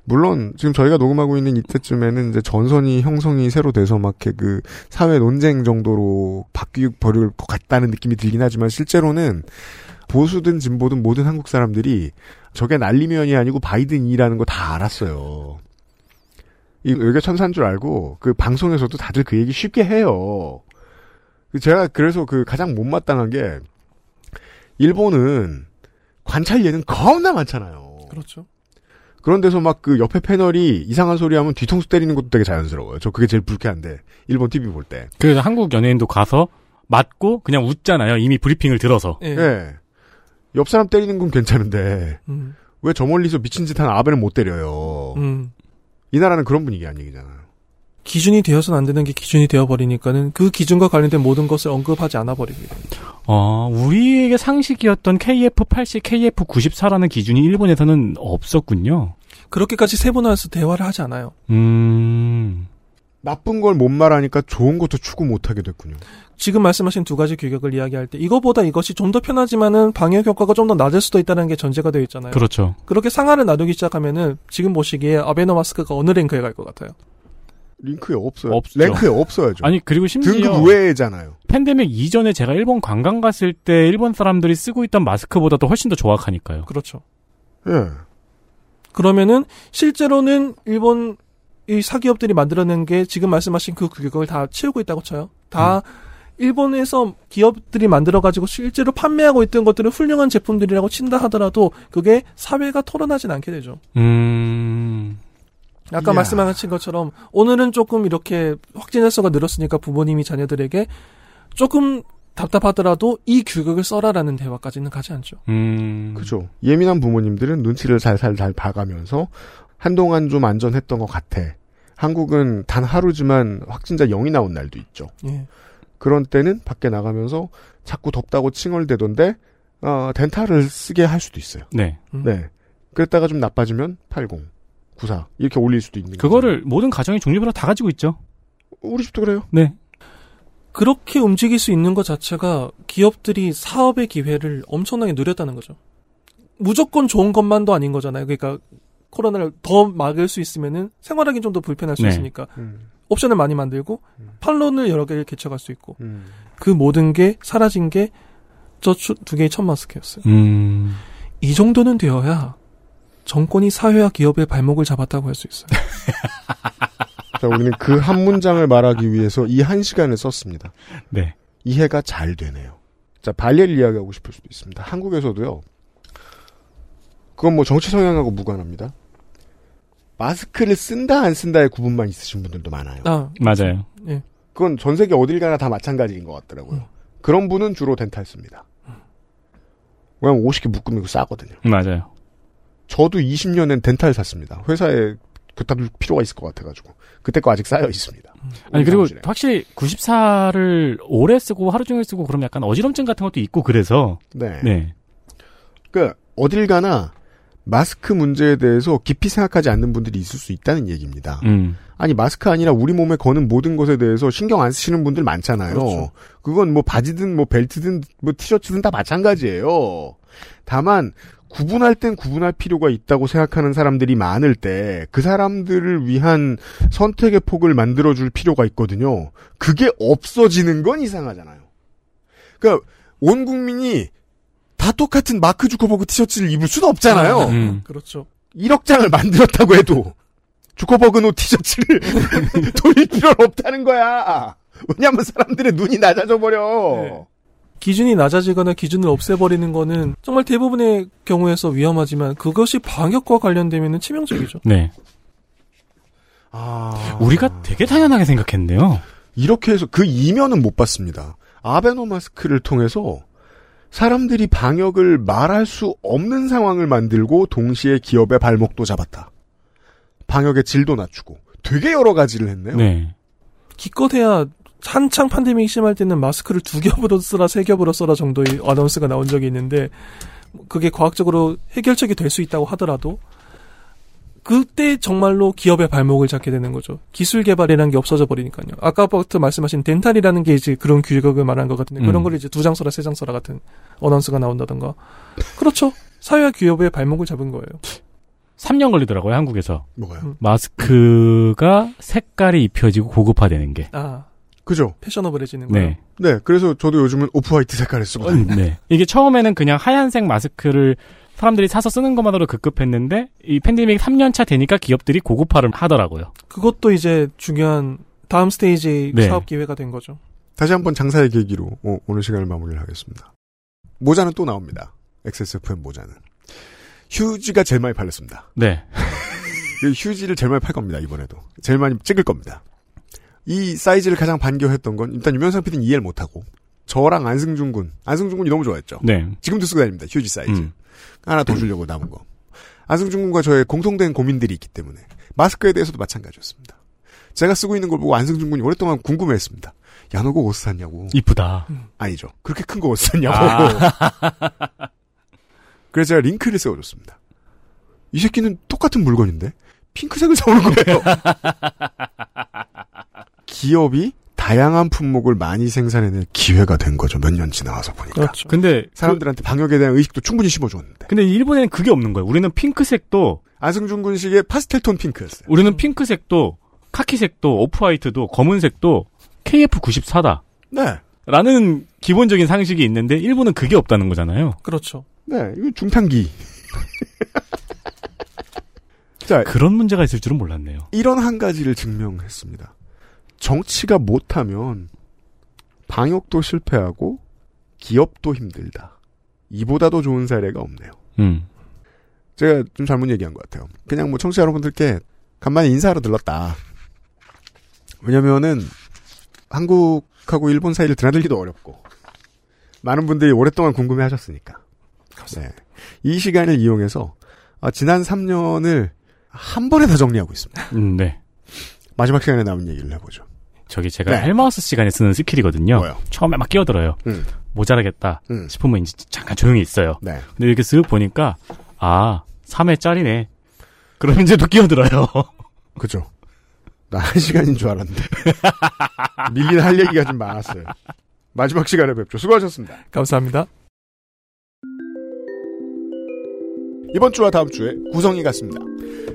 물론 지금 저희가 녹음하고 있는 이때쯤에는 이제 전선이 형성이 새로 돼서 막 그 사회 논쟁 정도로 바뀌 버릴 것 같다는 느낌이 들긴 하지만 실제로는 보수든 진보든 모든 한국 사람들이 저게 난리면이 아니고 바이든이라는 거 다 알았어요. 이 외교 천사인 줄 알고 그 방송에서도 다들 그 얘기 쉽게 해요. 제가 그래서 그 가장 못마땅한 게 일본은 관찰 예는 겁나 많잖아요. 그렇죠. 그런 데서 막 그 옆에 패널이 이상한 소리 하면 뒤통수 때리는 것도 되게 자연스러워요. 저 그게 제일 불쾌한데 일본 TV 볼 때. 그래서 한국 연예인도 가서 맞고 그냥 웃잖아요. 이미 브리핑을 들어서. 예. 예. 옆 사람 때리는 건 괜찮은데 음. 왜저 멀리서 미친 짓 하는 아베는 못 때려요. 음. 이 나라는 그런 분위기 아닌 얘기잖아요. 기준이 되어서는 안 되는 게 기준이 되어버리니까는 그 기준과 관련된 모든 것을 언급하지 않아버리게 됩니다. 어, 우리 에게 상식이었던 KF80, KF94라는 기준이 일본에서는 없었군요. 그렇게까지 세분화해서 대화를 하지 않아요. 음. 나쁜 걸 못 말하니까 좋은 것도 추구 못하게 됐군요. 지금 말씀하신 두 가지 규격을 이야기할 때 이거보다 이것이 좀 더 편하지만은 방역 효과가 좀 더 낮을 수도 있다는 게 전제가 되어 있잖아요. 그렇죠. 그렇게 상하를 나누기 시작하면은 지금 보시기에 아베노 마스크가 어느 랭크에 갈 것 같아요. 링크에 없어요. 없죠. 랭크에 없어야죠. 아니, 그리고 심지어. 등급 외잖아요. 팬데믹 이전에 제가 일본 관광 갔을 때 일본 사람들이 쓰고 있던 마스크보다도 훨씬 더 정확하니까요. 그렇죠. 예. 그러면은 실제로는 일본 이 사기업들이 만들어낸 게 지금 말씀하신 그 규격을 다 채우고 있다고 쳐요. 다 일본에서 기업들이 만들어가지고 실제로 판매하고 있던 것들은 훌륭한 제품들이라고 친다 하더라도 그게 사회가 토론하진 않게 되죠. 음. 아까 이야. 말씀하신 것처럼 오늘은 조금 이렇게 확진 횟수가 늘었으니까 부모님이 자녀들에게 조금 답답하더라도 이 규격을 써라라는 대화까지는 가지 않죠. 음. 그죠. 예민한 부모님들은 눈치를 살살 잘 봐가면서 한동안 좀 안전했던 것 같아. 한국은 단 하루지만 확진자 0이 나온 날도 있죠. 예. 그런 때는 밖에 나가면서 자꾸 덥다고 칭얼대던데 어, 덴탈을 쓰게 할 수도 있어요. 네. 음. 네. 그랬다가 좀 나빠지면 80, 94 이렇게 올릴 수도 있는 그거를 모든 가정이 종류별로 다 가지고 있죠. 거죠. 우리 집도 그래요. 네. 그렇게 움직일 수 있는 것 자체가 기업들이 사업의 기회를 엄청나게 누렸다는 거죠. 무조건 좋은 것만도 아닌 거잖아요. 그러니까 코로나를 더 막을 수 있으면은 생활하기 좀 더 불편할 수 네. 있으니까 음, 옵션을 많이 만들고 판론을 여러 개를 개척할 수 있고 음. 그 모든 게 사라진 게 저 두 개의 첫 마스크였어요. 음. 이 정도는 되어야 정권이 사회와 기업의 발목을 잡았다고 할 수 있어요. 자, 우리는 그 한 문장을 말하기 위해서 이 한 시간을 썼습니다. 네. 이해가 잘 되네요. 자, 발레를 이야기하고 싶을 수도 있습니다. 한국에서도요. 그건 뭐 정치 성향하고 무관합니다. 마스크를 쓴다 안 쓴다의 구분만 있으신 분들도 많아요. 아, 맞아요. 예. 그건 전 세계 어딜 가나 다 마찬가지인 것 같더라고요. 그런 분은 주로 덴탈 씁니다. 왜냐면 50개 묶음이고 싸거든요. 맞아요. 저도 20년엔 덴탈 샀습니다. 회사에 그따 둘 필요가 있을 것 같아가지고. 그때 거 아직 쌓여 있습니다. 아니 그리고 사무실에. 확실히 94를 오래 쓰고 하루 종일 쓰고 그러면 약간 어지럼증 같은 것도 있고 그래서 네. 네. 그 어딜 가나 마스크 문제에 대해서 깊이 생각하지 않는 분들이 있을 수 있다는 얘기입니다. 음. 아니 마스크 아니라 우리 몸에 거는 모든 것에 대해서 신경 안 쓰시는 분들 많잖아요. 그렇죠. 그건 뭐 바지든 뭐 벨트든 뭐 티셔츠든 다 마찬가지예요. 다만 구분할 땐 구분할 필요가 있다고 생각하는 사람들이 많을 때 그 사람들을 위한 선택의 폭을 만들어줄 필요가 있거든요. 그게 없어지는 건 이상하잖아요. 그러니까 온 국민이 다 똑같은 마크 주커버그 티셔츠를 입을 수는 없잖아요. 음. 그렇죠. 1억 장을 만들었다고 해도 주커버그 옷 티셔츠를 돌릴 필요는 없다는 거야. 왜냐하면 사람들의 눈이 낮아져 버려. 네. 기준이 낮아지거나 기준을 없애버리는 거는 정말 대부분의 경우에서 위험하지만 그것이 방역과 관련되면 치명적이죠. 네. 아, 우리가 되게 당연하게 생각했네요. 이렇게 해서 그 이면은 못 봤습니다. 아베노 마스크를 통해서 사람들이 방역을 말할 수 없는 상황을 만들고 동시에 기업의 발목도 잡았다. 방역의 질도 낮추고 되게 여러 가지를 했네요. 네. 기껏해야 한창 팬데믹 심할 때는 마스크를 두 겹으로 쓰라 세 겹으로 써라 정도의 아나운스가 나온 적이 있는데 그게 과학적으로 해결책이 될 수 있다고 하더라도 그때 정말로 기업의 발목을 잡게 되는 거죠. 기술 개발이라는 게 없어져 버리니까요. 아까부터 말씀하신 덴탈이라는 게 이제 그런 규격을 말한 것 같은데 그런 음. 걸 이제 두 장 써라 세 장 써라 같은 어나운스가 나온다던가 그렇죠. 사회와 기업의 발목을 잡은 거예요. 3년 걸리더라고요, 한국에서. 뭐가요? 마스크가 색깔이 입혀지고 고급화되는 게. 아 그죠? 패셔너블해지는 거예요. 네. 네, 그래서 저도 요즘은 오프 화이트 색깔을 쓰고 다닙니다. 네. 이게 처음에는 그냥 하얀색 마스크를 사람들이 사서 쓰는 것만으로 급급했는데 이 팬데믹 3년차 되니까 기업들이 고급화를 하더라고요. 그것도 이제 중요한 다음 스테이지 네. 사업 기회가 된 거죠. 다시 한번 장사의 계기로 오, 오늘 시간을 마무리를 하겠습니다. 모자는 또 나옵니다. XSFM 모자는. 휴지가 제일 많이 팔렸습니다. 네. 이 휴지를 제일 많이 팔 겁니다, 이번에도. 제일 많이 찍을 겁니다. 이 사이즈를 가장 반겨했던 건 일단 유명상 PD는 이해를 못하고 저랑 안승준 군, 안승준 군이 너무 좋아했죠. 네. 지금도 쓰고 다닙니다. 휴지 사이즈. 음. 하나 더 주려고 남은 거. 안승준 군과 저의 공통된 고민들이 있기 때문에 마스크에 대해서도 마찬가지였습니다. 제가 쓰고 있는 걸 보고 안승준 군이 오랫동안 궁금해했습니다. 야, 너 그거 어디서 샀냐고. 이쁘다. 아니죠. 그렇게 큰거 어디서 샀냐고. 아. 그래서 제가 링크를 세워줬습니다. 이 새끼는 똑같은 물건인데 핑크색을 사오는 거예요. 기업이 다양한 품목을 많이 생산해낼 기회가 된 거죠. 몇 년 지나와서 보니까. 그렇죠. 근데 사람들한테 방역에 대한 의식도 충분히 심어줬는데. 근데 일본에는 그게 없는 거예요. 우리는 핑크색도 안승준 군식의 파스텔 톤 핑크였어요. 우리는 핑크색도 카키색도 오프화이트도 검은색도 KF94다. 네. 라는 기본적인 상식이 있는데 일본은 그게 없다는 거잖아요. 그렇죠. 네, 이거 중탄기. 자, 그런 문제가 있을 줄은 몰랐네요. 이런 한 가지를 증명했습니다. 정치가 못하면 방역도 실패하고 기업도 힘들다. 이보다도 좋은 사례가 없네요. 음. 제가 좀 잘못 얘기한 것 같아요. 그냥 뭐 청취자 여러분들께 간만에 인사하러 들렀다. 왜냐면은 한국하고 일본 사이를 드나들기도 어렵고 많은 분들이 오랫동안 궁금해 하셨으니까. 네. 이 시간을 이용해서 아, 지난 3년을 한 번에 다 정리하고 있습니다. 음, 네. 마지막 시간에 남은 얘기를 해보죠. 저기 제가 네. 헬마우스 시간에 쓰는 skill이거든요. 뭐요? 처음에 막 끼어들어요. 음. 모자라겠다 음. 싶으면 이제 잠깐 조용히 있어요. 네. 근데 이렇게 쓱 보니까 아 3회 짜리네. 그럼 이제 또 끼어들어요. 그죠. 나 한 시간인 줄 알았는데. 밀린 할 얘기가 좀 많았어요. 마지막 시간에 뵙죠. 수고하셨습니다. 감사합니다. 이번 주와 다음 주에 구성이 같습니다.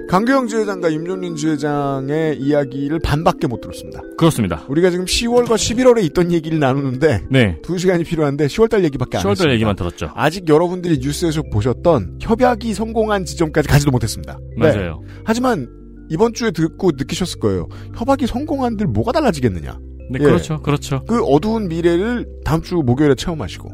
강규영 지회장과 임종린 지회장의 이야기를 반밖에 못 들었습니다. 그렇습니다. 우리가 지금 10월과 11월에 있던 얘기를 나누는데 네. 두 시간이 필요한데 10월달 얘기밖에 안 10월달 했습니다. 얘기만 들었죠. 아직 여러분들이 뉴스에서 보셨던 협약이 성공한 지점까지 가지도 못했습니다. 네. 맞아요. 하지만 이번 주에 듣고 느끼셨을 거예요. 협약이 성공한들 뭐가 달라지겠느냐. 네, 예. 그렇죠. 그렇죠. 그 어두운 미래를 다음 주 목요일에 체험하시고.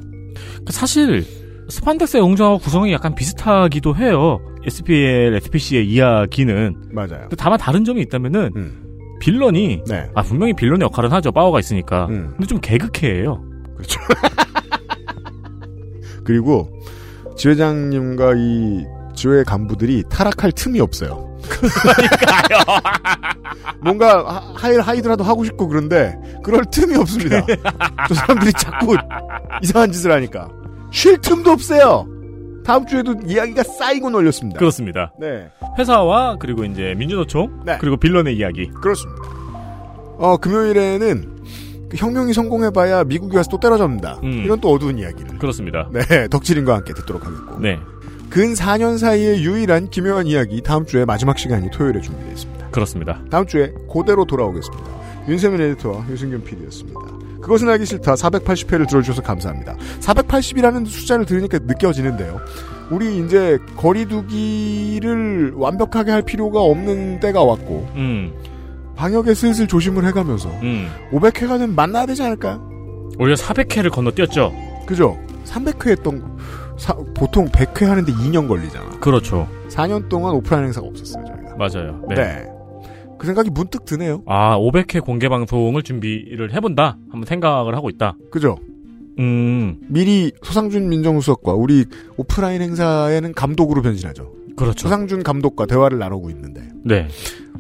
그 사실 스판덱스의 용정하고 구성이 약간 비슷하기도 해요. SPL, SPC의 이야기는. 맞아요. 다만 다른 점이 있다면은 음. 빌런이 네. 아 분명히 빌런의 역할은 하죠. 파워가 있으니까. 음. 근데 좀 개그해요. 그렇죠. 그리고 지회장님과 이 지회 간부들이 타락할 틈이 없어요. 그러니까요. 뭔가 하- 하이를 하이드라도 하고 싶고 그런데 그럴 틈이 없습니다. 저 사람들이 자꾸 이상한 짓을 하니까 쉴 틈도 없어요. 다음 주에도 이야기가 쌓이고 놀렸습니다. 그렇습니다. 네, 회사와 그리고 이제 민주노총 네. 그리고 빌런의 이야기. 그렇습니다. 어 금요일에는 그 혁명이 성공해봐야 미국이 와서 또 때려잡는다. 음. 이런 또 어두운 이야기를. 그렇습니다. 네, 덕질인과 함께 듣도록 하겠고. 네. 근 4년 사이의 유일한 기묘한 이야기 다음 주에 마지막 시간이 토요일에 준비되어 있습니다. 그렇습니다. 다음 주에 그대로 돌아오겠습니다. 윤세민 에디터와 유승균 PD였습니다. 그것은 알기 싫다 480회를 들어주셔서 감사합니다. 480이라는 숫자를 들으니까 느껴지는데요. 우리 이제 거리두기를 완벽하게 할 필요가 없는 때가 왔고 음. 방역에 슬슬 조심을 해가면서 음. 500회가는 만나야 되지 않을까요? 오히려 400회를 건너뛰었죠. 그죠? 300회 했던 거- 사- 보통 100회 하는데 2년 걸리잖아. 그렇죠. 4년 동안 오프라인 행사가 없었어요, 저희가. 맞아요. 네. 네. 그 생각이 문득 드네요. 아, 500회 공개 방송을 준비를 해본다. 한번 생각을 하고 있다. 그죠? 음, 미리 소상준 민정수석과 우리 오프라인 행사에는 감독으로 변신하죠. 그렇죠. 소상준 감독과 대화를 나누고 있는데 네.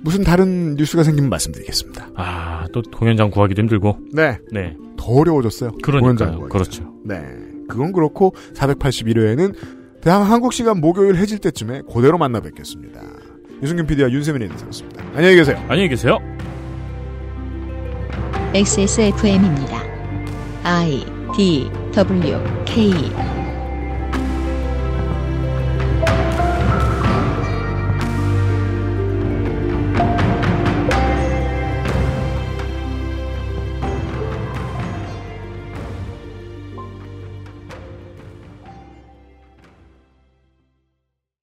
무슨 다른 뉴스가 생기면 말씀드리겠습니다. 아, 또 공연장 구하기도 힘들고. 네. 네. 더 어려워졌어요. 구하기가. 그렇죠. 네. 그건 그렇고 481회에는 대한 한국 시간 목요일 해질 때쯤에 그대로 만나 뵙겠습니다. 유승균 PD와 윤세민 인사였습니다. 안녕히 계세요. 안녕히 계세요. XSFM입니다. I D W K